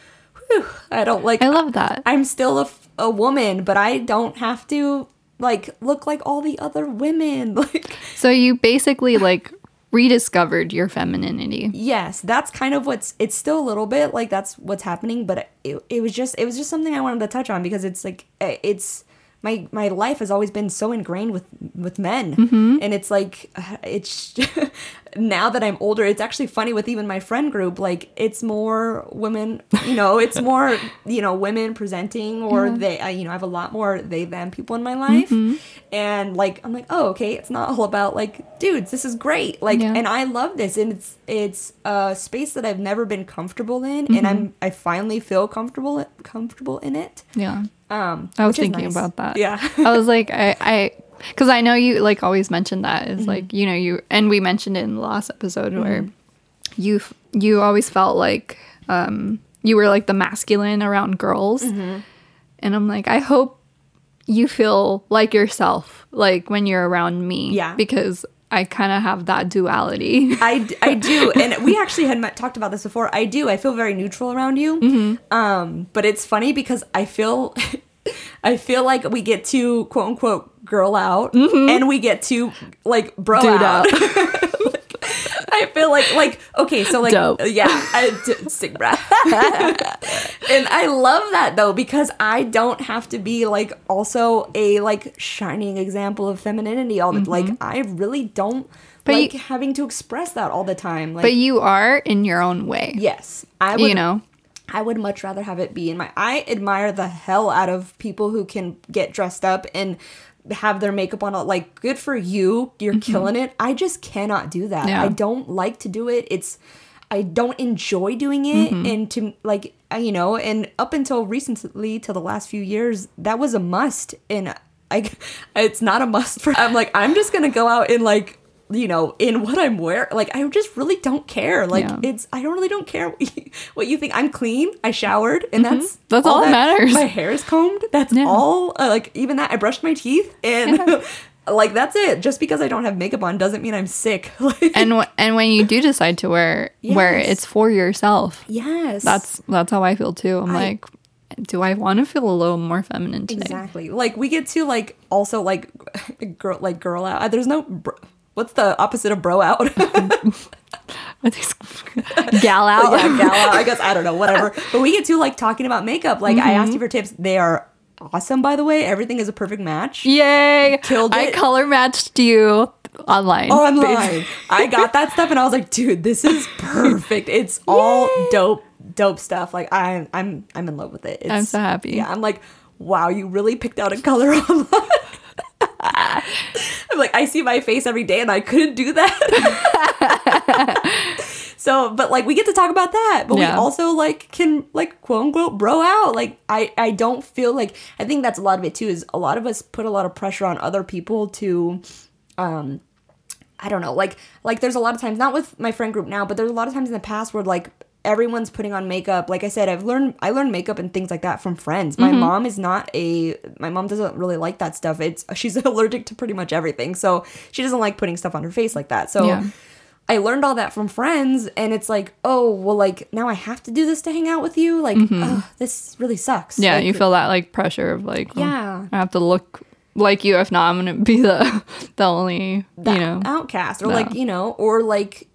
whew, i don't like I love that. i'm still a, a woman but i don't have to like look like all the other women like So you basically like rediscovered your femininity. yes that's kind of what's it's still a little bit like that's what's happening but it, it was just it was just something i wanted to touch on because it's like eh, it's my my life has always been so ingrained with with men and it's like it's now that i'm older it's actually funny with even my friend group like it's more women you know it's more you know women presenting or mm-hmm. they I, you know i have a lot more they them people in my life mm-hmm. and like i'm like oh okay it's not all about like dudes this is great like Yeah. and i love this and it's it's a space that i've never been comfortable in and i'm mm-hmm. i finally feel comfortable comfortable in it Yeah. um I was thinking nice. about that. yeah I was like, I, I, because I know you like always mentioned that is Mm-hmm. like you know you and we mentioned it in the last episode where Mm-hmm. you you always felt like um you were like the masculine around girls, Mm-hmm. and I'm like, I hope you feel like yourself like when you're around me, Yeah. because I kind of have that duality. I, I do and we actually had met, talked about this before i do i feel very neutral around you Mm-hmm. um but it's funny because i feel i feel like we get to quote unquote girl out and we get to like bro Mm-hmm. Dude out. I feel like like okay, so like Dope. yeah, I d- sick breath. and I love that though because I don't have to be like also a like shining example of femininity all the like I really don't Mm-hmm. But like you- having to express that all the time. Like but you are in your own way. yes, I would you know. I would much rather have it be in my. I admire the hell out of people who can get dressed up and have their makeup on. Like, good for you. You're killing it. I just cannot do that. Mm-hmm. Yeah. I don't like to do it. It's. I don't enjoy doing it, Mm-hmm. and to like uh, you know, and up until recently, till the last few years, that was a must. And I, it's not a must for. I'm like, I'm just gonna go out and like. You know, in what I'm wearing, like I just really don't care. Like Yeah. it's, I don't really don't care what you, what you think. I'm clean. I showered, and that's Mm-hmm. That's all that matters. My hair is combed. That's Yeah. all. Uh, like even that, I brushed my teeth, and like that's it. Just because I don't have makeup on doesn't mean I'm sick. Like, And w- and when you do decide to wear wear it, it's for yourself. yes, That's that's how I feel too. I'm I- like, do I want to feel a little more feminine today? exactly like we get to like also like girl like girl out. There's no. Bro, what's the opposite of bro out? Gal out. yeah, gal out. I guess I don't know. Whatever. But we get to like talking about makeup. Like I asked you mm-hmm. for tips. They are awesome, by the way. Everything is a perfect match. Yay! Killed I color matched you online. online. I got that stuff and I was like, dude, this is perfect. It's all dope, dope stuff. Like I'm I'm I'm in love with it. It's, I'm so happy. Yeah, I'm like, wow, you really picked out a color online. I'm like, I see my face every day and I couldn't do that. so, but like we get to talk about that, but Yeah. we also like can like quote unquote bro out. Like I I don't feel like I think that's a lot of it too is a lot of us put a lot of pressure on other people to um I don't know, like like there's a lot of times not with my friend group now, but there's a lot of times in the past where like everyone's putting on makeup. Like I said, I've learned I learned makeup and things like that from friends. My Mm-hmm. mom is not a my mom doesn't really like that stuff. It's she's allergic to pretty much everything. So she doesn't like putting stuff on her face like that. So Yeah. I learned all that from friends and it's like, oh, well like now I have to do this to hang out with you. Like, ugh, this really sucks. Mm-hmm. yeah, Like, you feel that like pressure of like, oh, Yeah. I have to look like you. If not, I'm gonna be the the only that you know. outcast or Yeah. like you know or like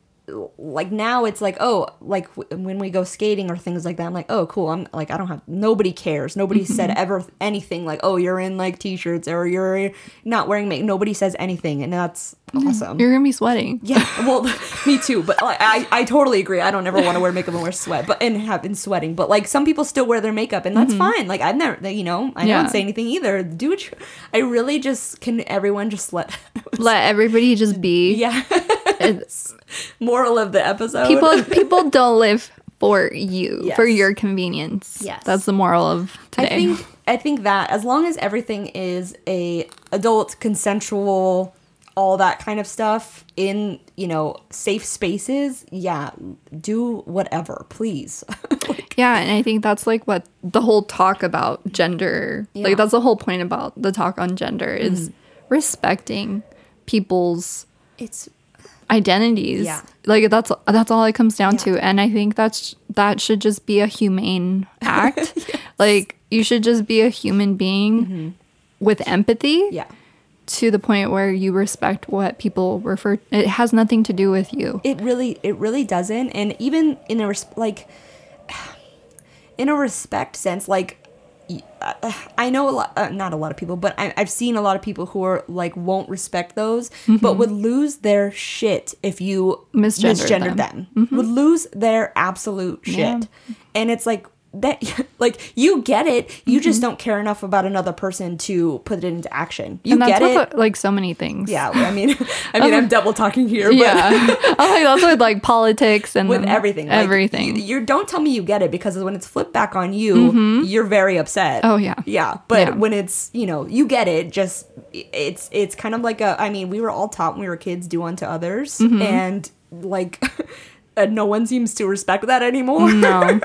like now it's like oh like w- when we go skating or things like that i'm like oh cool i'm like i don't have nobody cares nobody mm-hmm. said ever anything like oh you're in like t-shirts or you're not wearing make nobody says anything and that's mm-hmm. awesome You're gonna be sweating. yeah well me too but like I, I totally agree i don't ever want to wear makeup and wear sweat but and have been sweating but like some people still wear their makeup and that's mm-hmm. fine like i've never you know i Yeah. don't say anything either do what you i really just can everyone just let Let everybody just be. yeah It's- moral of the episode people people don't live for you for your convenience. Yes. That's the moral of today. I think I think that as long as everything is a adult consensual all that kind of stuff in, you know, safe spaces, yeah, do whatever, please. Like, Yeah, and I think that's like what the whole talk about gender, Yeah. Like that's the whole point about the talk on gender is mm-hmm. respecting people's it's identities. Yeah. Like that's that's all it comes down Yeah. to and I think that's that should just be a humane act. Like you should just be a human being with empathy Mm-hmm. yeah. to the point where you respect what people refer it has nothing to do with you. It really it really doesn't and even in a res- like in a respect sense like Uh, uh, I know a lot, uh, not a lot of people, but I, I've seen a lot of people who are like won't respect those, but mm-hmm. would lose their shit if you Misgendered misgendered them. them. Mm-hmm. Would lose their absolute shit, Yeah. and it's like that. Like you get it, you just don't care enough about another person to put it into action. You and that's get it. like so many things. yeah, I mean, I mean, I'm double talking here, but Yeah. I'm like that's with like politics and with everything. Like, everything. You, you don't tell me you get it because when it's flipped back on you, you're very upset. Mm-hmm. Oh, yeah. Yeah. But Yeah. when it's, you know, you get it, just it's it's kind of like a I mean, we were all taught when we were kids do unto others Mm-hmm. and like uh, no one seems to respect that anymore. no.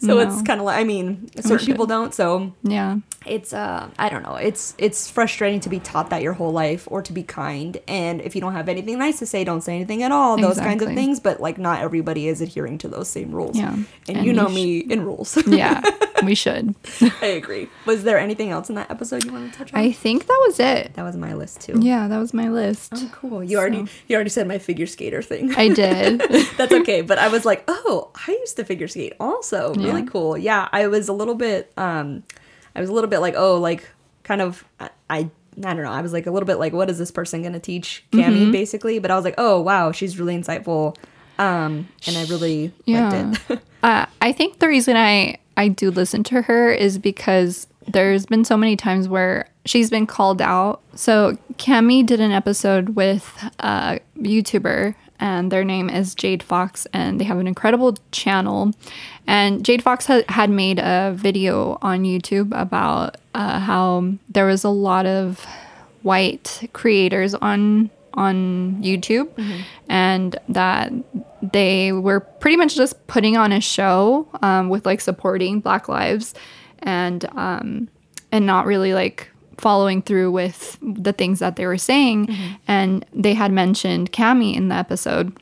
So it's kind of like I mean, certain people don't, so Yeah. It's uh i don't know. It's it's frustrating to be taught that your whole life or to be kind. And if you don't have anything nice to say don't say anything at all. Those kinds of things. But like not everybody is adhering to those same rules. Yeah. and, And you know sh- me in rules. Yeah. We should. i agree. Was there anything else in that episode you want to touch on? I think that was it. that was my list too. Yeah, that was my list. Oh, cool. You already you already said my figure skater thing. I did. that's okay. But i was like oh i used to figure skate also. Really cool. Yeah i was a little bit um i was a little bit like oh like kind of i i, I don't know i was like a little bit like what is this person gonna teach cami Mm-hmm. basically but i was like oh wow she's really insightful um and i really Yeah. liked it Uh, I think the reason I I do listen to her is because there's been so many times where she's been called out. So Cami did an episode with a YouTuber and their name is Jade Fox and they have an incredible channel. And Jade Fox ha- had made a video on YouTube about uh, how there was a lot of white creators on on YouTube and that they were pretty much just putting on a show um, with like supporting black lives and um, and not really like following through with the things that they were saying. Mm-hmm. And they had mentioned Cami in the episode.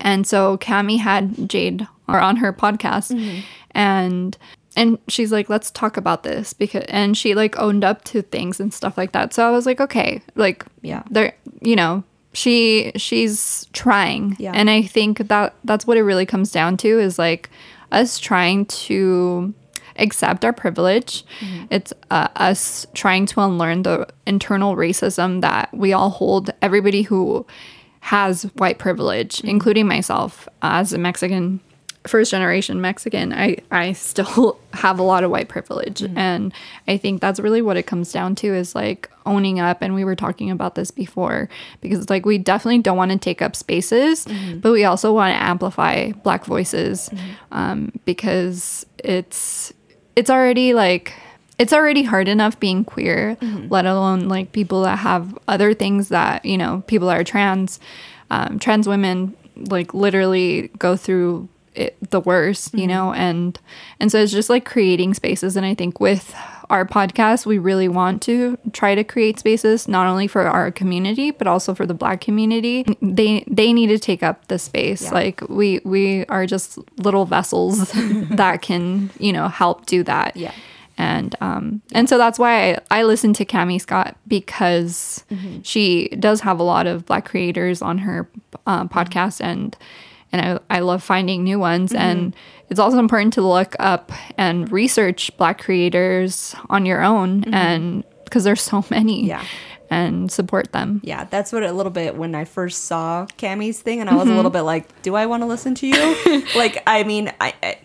And so Cami had Jade or on her podcast. Mm-hmm. And and she's like let's talk about this because and she like owned up to things and stuff like that. So I was like okay like Yeah. there you know she she's trying. Yeah. and I think that that's what it really comes down to is like us trying to accept our privilege. Mm-hmm. It's uh, us trying to unlearn the internal racism that we all hold. Everybody who has white privilege mm-hmm. including myself as a mexican first generation mexican i i still have a lot of white privilege. Mm-hmm. And i think that's really what it comes down to is like owning up. And we were talking about this before because it's like we definitely don't want to take up spaces but we also want to amplify black voices um, because it's it's already like it's already hard enough being queer let alone like people that have other things that you know people that are trans um, trans women like literally go through it, the worst you know and and so it's just like creating spaces and i think with our podcast we really want to try to create spaces not only for our community but also for the black community. They they need to take up the space. Yeah. like we we are just little vessels that can you know help do that. Yeah. and um and so that's why I, I listen to Cami Scott because she does have a lot of black creators on her uh, podcast. And and I, I love finding new ones. And mm-hmm. it's also important to look up and research black creators on your own mm-hmm. and because there's so many Yeah. and support them. Yeah, that's what a little bit when I first saw Cami's thing, and I was a mm-hmm. little bit like, "Do I want to listen to you?" like, I mean, I, I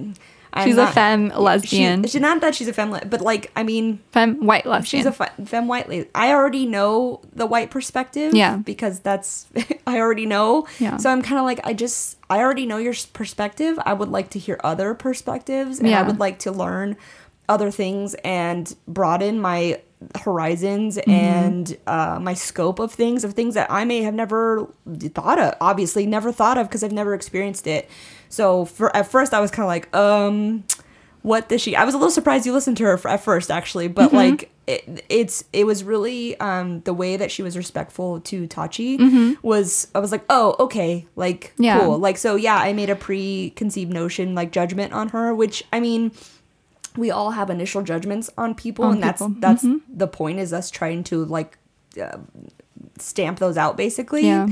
I'm she's a not- femme lesbian She, she not that she's a femme, but like, I mean, femme white lesbian she's a fe- femme white lady. I already know the white perspective. Yeah. because that's I already know. Yeah. So I'm kind of like, I just I already know your perspective. I would like to hear other perspectives, and I would like to learn other things and broaden my horizons Mm-hmm. and uh, my scope of things of things that I may have never thought of. Obviously, never thought of because I've never experienced it. So for at first, I was kind of like, um, what does she? I was a little surprised you listened to her f- at first, actually, but Mm-hmm. like. It, it's it was really um the way that she was respectful to Tachi was I was like oh okay like Mm-hmm. Yeah. cool like so yeah I made a preconceived notion like judgment on her which I mean we all have initial judgments on people On and that's people. that's the point is us trying to like uh, stamp those out basically Yeah.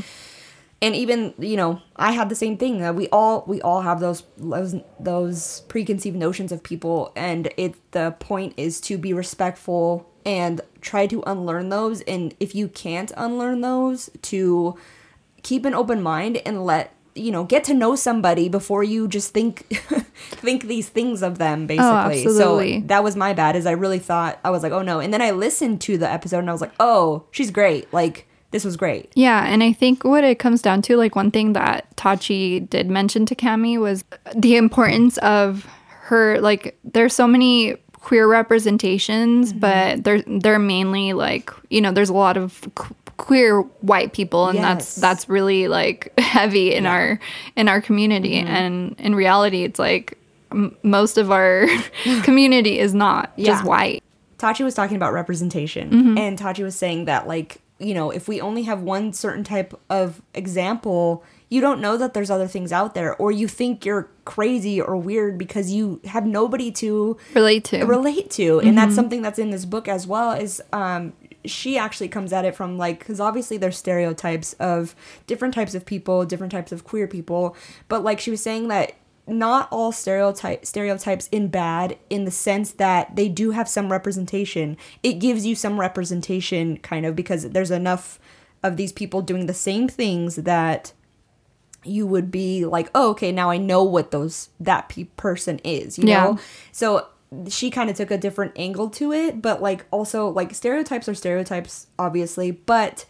And even you know i had the same thing. That we all we all have those those those preconceived notions of people and it the point is to be respectful and try to unlearn those. And if you can't unlearn those to keep an open mind and let you know get to know somebody before you just think think these things of them oh, basically. absolutely. so that was my bad is i really thought i was like oh no. And then i listened to the episode and i was like oh she's great. Like this was great Yeah, and I think what it comes down to, like one thing that Tachi did mention to Cami was the importance of her. Like, there's so many queer representations, but they're they're mainly like you know, there's a lot of qu- queer white people, and that's Yes. that's really like heavy in our in our community. And in reality, it's like m- most of our community is not just white. Tachi was talking about representation, Mm-hmm. and Tachi was saying that, like, you know, if we only have one certain type of example, you don't know that there's other things out there, or you think you're crazy or weird because you have nobody to Relate to. relate to and that's something that's in this book as well is um she actually comes at it from like because obviously there's stereotypes of different types of people different types of queer people but like she was saying that not all stereotype stereotypes in bad in the sense that they do have some representation it gives you some representation kind of because there's enough of these people doing the same things that you would be like, oh, okay, now I know what those that pe- person is, you Yeah. know. So she kind of took a different angle to it, but like also like stereotypes are stereotypes, obviously, but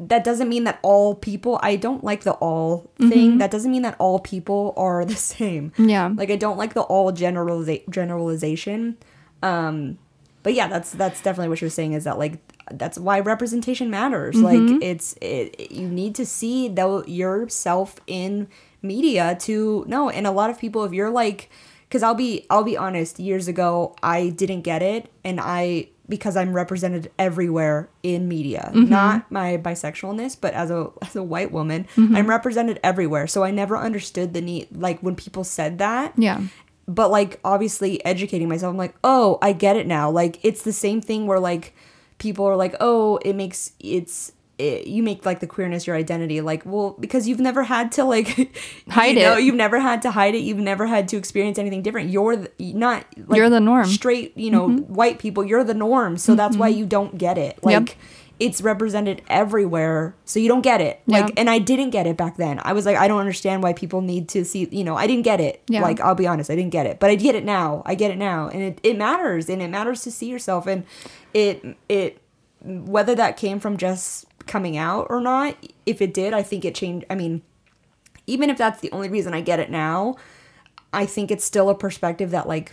that doesn't mean that all people. I don't like the all thing. That doesn't mean that all people are the same. Yeah. Like I don't like the all generaliza- generalization. Um, but yeah, that's that's definitely what she was saying is that like that's why representation matters. Like it's it, you need to see though yourself in media to know. And a lot of people, if you're like, because I'll be I'll be honest, years ago I didn't get it, and I because I'm represented everywhere in media, mm-hmm. not my bisexualness, but as a as a white woman, mm-hmm. I'm represented everywhere. So I never understood the need like when people said that. Yeah. but like obviously educating myself i'm like oh i get it now. Like it's the same thing where like people are like oh it makes it's it, you make like the queerness your identity like well because you've never had to like Hide you know, it. you've never had to hide it. You've never had to experience anything different. You're the, not like, You're the norm. straight you know mm-hmm. white people. You're the norm. So that's why mm-hmm. you don't get it. Like Yep. it's represented everywhere. So you don't get it. Like Yeah. and i didn't get it back then. I was like i don't understand why people need to see you know i didn't get it. Yeah. like i'll be honest i didn't get it. But i get it now. I get it now. And it, it matters. And it matters to see yourself. And it it whether that came from just coming out or not if it did i think it changed i mean even if that's the only reason i get it now i think it's still a perspective that like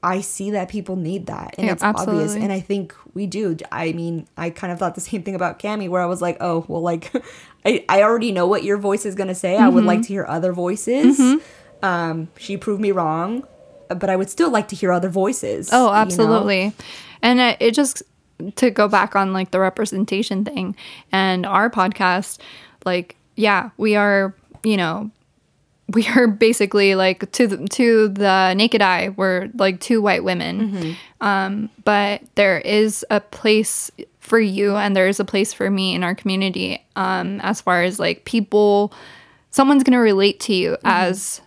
I see that people need that and Yeah, it's obvious and I think we do. I mean, I kind of thought the same thing about Cami where I was like, "Oh, well like I I already know what your voice is going to say. I would Mm-hmm. like to hear other voices." Um she proved me wrong, but I would still like to hear other voices. Oh, you know? absolutely. And it just to go back on like the representation thing and our podcast, like, yeah, we are, you know, we are basically like to the, to the naked eye, we're like two white women. Um, but there is a place for you, and there is a place for me in our community. Um, as far as like people, someone's gonna relate to you as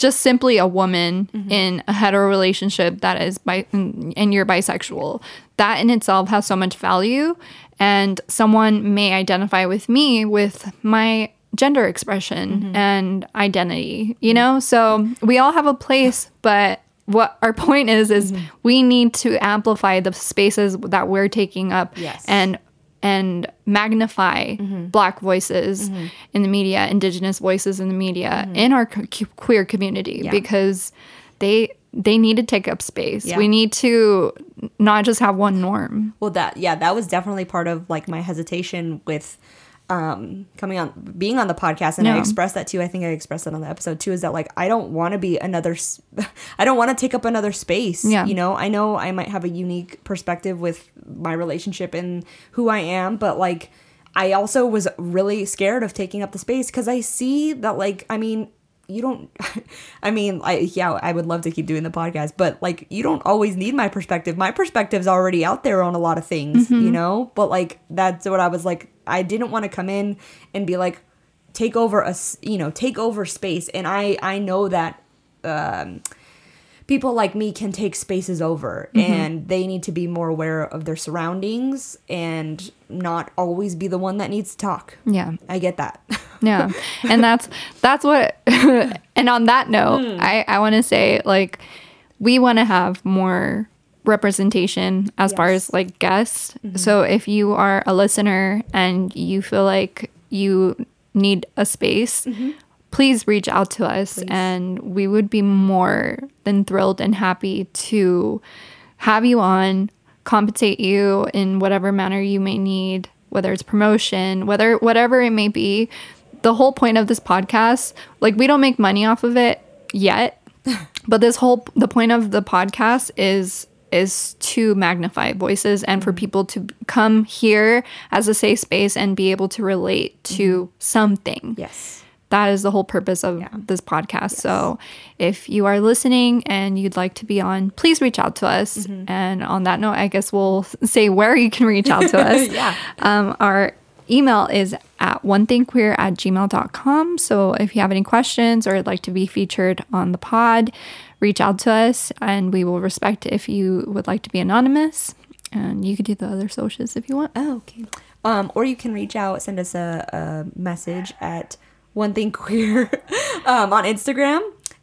just simply a woman mm-hmm. in a hetero relationship that is bi- and you're bisexual. That in itself has so much value. And someone may identify with me with my gender expression mm-hmm. and identity you mm-hmm. know? So we all have a place but what our point is is we need to amplify the spaces that we're taking up Yes. and and magnify mm-hmm. black voices mm-hmm. in the media indigenous voices in the media mm-hmm. in our c- queer community Yeah. because they they need to take up space. Yeah. we need to not just have one norm. Well, that yeah, that was definitely part of like my hesitation with um coming on being on the podcast and I expressed that too. I think I expressed that on the episode too is that like I don't want to be another i don't want to take up another space. Yeah. You know, I know I might have a unique perspective with my relationship and who I am, but like I also was really scared of taking up the space cuz I see that like I mean you don't i mean I, yeah i would love to keep doing the podcast but like you don't always need my perspective. My perspective's already out there on a lot of things you know? But like that's what i was like i didn't want to come in and be like take over a you know take over space. And i i know that um people like me can take spaces over and they need to be more aware of their surroundings and not always be the one that needs to talk. Yeah. I get that yeah and that's that's what and on that note Hmm. i i want to say like we want to have more representation as far as like guests Mm-hmm. so if you are a listener and you feel like you need a space Mm-hmm. please reach out to us and we would be more than thrilled and happy to have you on compensate you in whatever manner you may need whether it's promotion whether whatever it may be the whole point of this podcast like we don't make money off of it yet but this whole the point of the podcast is is to magnify voices and for people to come here as a safe space and be able to relate to something yes that is the whole purpose of this podcast. So if you are listening and you'd like to be on, please reach out to us. Mm-hmm. And on that note, I guess we'll say where you can reach out to us. Yeah. Um, our email is at one thing queer at gmail.com. So if you have any questions or would like to be featured on the pod, reach out to us and we will respect if you would like to be anonymous. And you could do the other socials if you want. Oh, okay. Um, or you can reach out, send us a, a message at one thing queer um, on Instagram,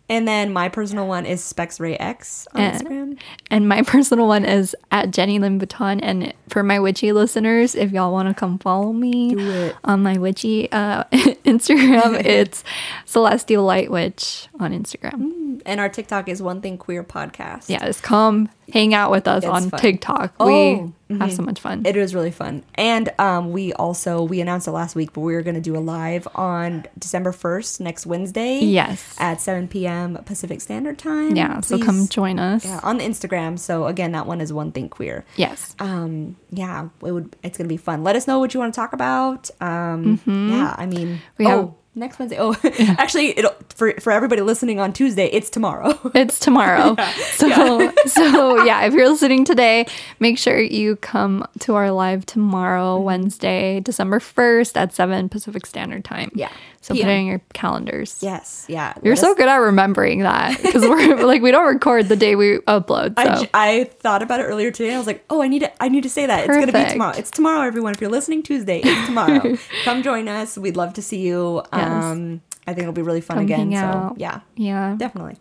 and then my personal one is SpexRayX on And- Instagram. And my personal one is at Jenny Lynn Vuitton. And for my witchy listeners, if y'all want to come follow me on my witchy uh, Instagram, it's Celestial Light Witch on Instagram. And our TikTok is one thing queer podcast. Yes, come hang out with us It's on fun. TikTok. Oh, we have so much fun. It was really fun. And um, we also we announced it last week, but we were going to do a live on December first, next Wednesday. Yes. At 7 p.m. Pacific Standard Time. yeah, so come join us. Yeah, on the Instagram. So again, that one is one thing queer. Yes. um yeah it would it's gonna be fun let us know what you want to talk about um yeah i mean Mm-hmm. We oh have- next wednesday oh actually it'll for for everybody listening on tuesday it's tomorrow It's tomorrow. So so yeah, if you're listening today, make sure you come to our live tomorrow, mm-hmm. Wednesday, December 1st at 7 Pacific Standard Time. Yeah. So put it in your calendars. yes yeah You're let so us- good at remembering that because we're like we don't record the day we upload. I, So j- I thought about it earlier today. I was like, "Oh, I need to. I need to say that. It's gonna be tomorrow. It's tomorrow, everyone. If you're listening Tuesday, it's tomorrow. Come join us. We'd love to see you. Yes. Um, I think it'll be really fun Come again. So out. yeah, yeah. definitely.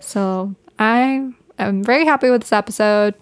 So I am very happy with this episode.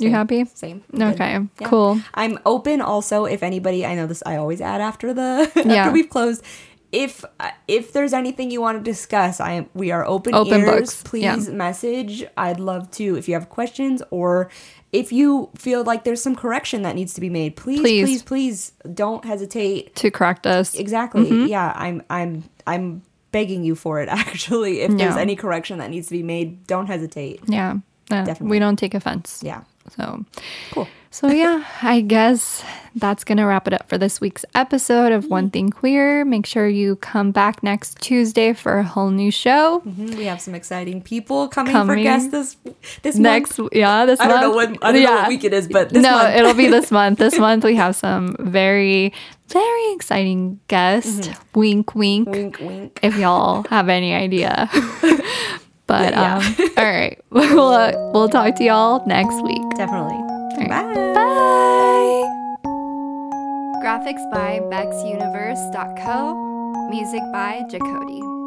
You happy? Same. Okay. Yeah. Cool. I'm open also if anybody I know this I always add after the after Yeah. we've closed. If if there's anything you want to discuss, I am we are open, Open ears. books. Please Yeah. message. I'd love to if you have questions or if you feel like there's some correction that needs to be made, please Please. please please, don't hesitate. To correct us. Exactly. Mm-hmm. Yeah, I'm I'm I'm begging you for it actually. If there's any correction that needs to be made, don't hesitate. Yeah. Uh, Definitely. we don't take offense. Yeah. So Cool. So yeah, I guess that's gonna wrap it up for this week's episode of One Thing Queer. Make sure you come back next Tuesday for a whole new show. Mhm, We have some exciting people coming, Coming for guests this this Next, month. yeah, this I don't know month. what I don't know Yeah. what week it is, but this no, month. it'll be this month. This month we have some very, very exciting guests. Wink, wink. wink, wink. If y'all have any idea. but Yeah. um, all right, we'll uh, we'll talk to y'all next week. Definitely. All right. Bye. Bye. Graphics by BexUniverse.co. Music by Jacody.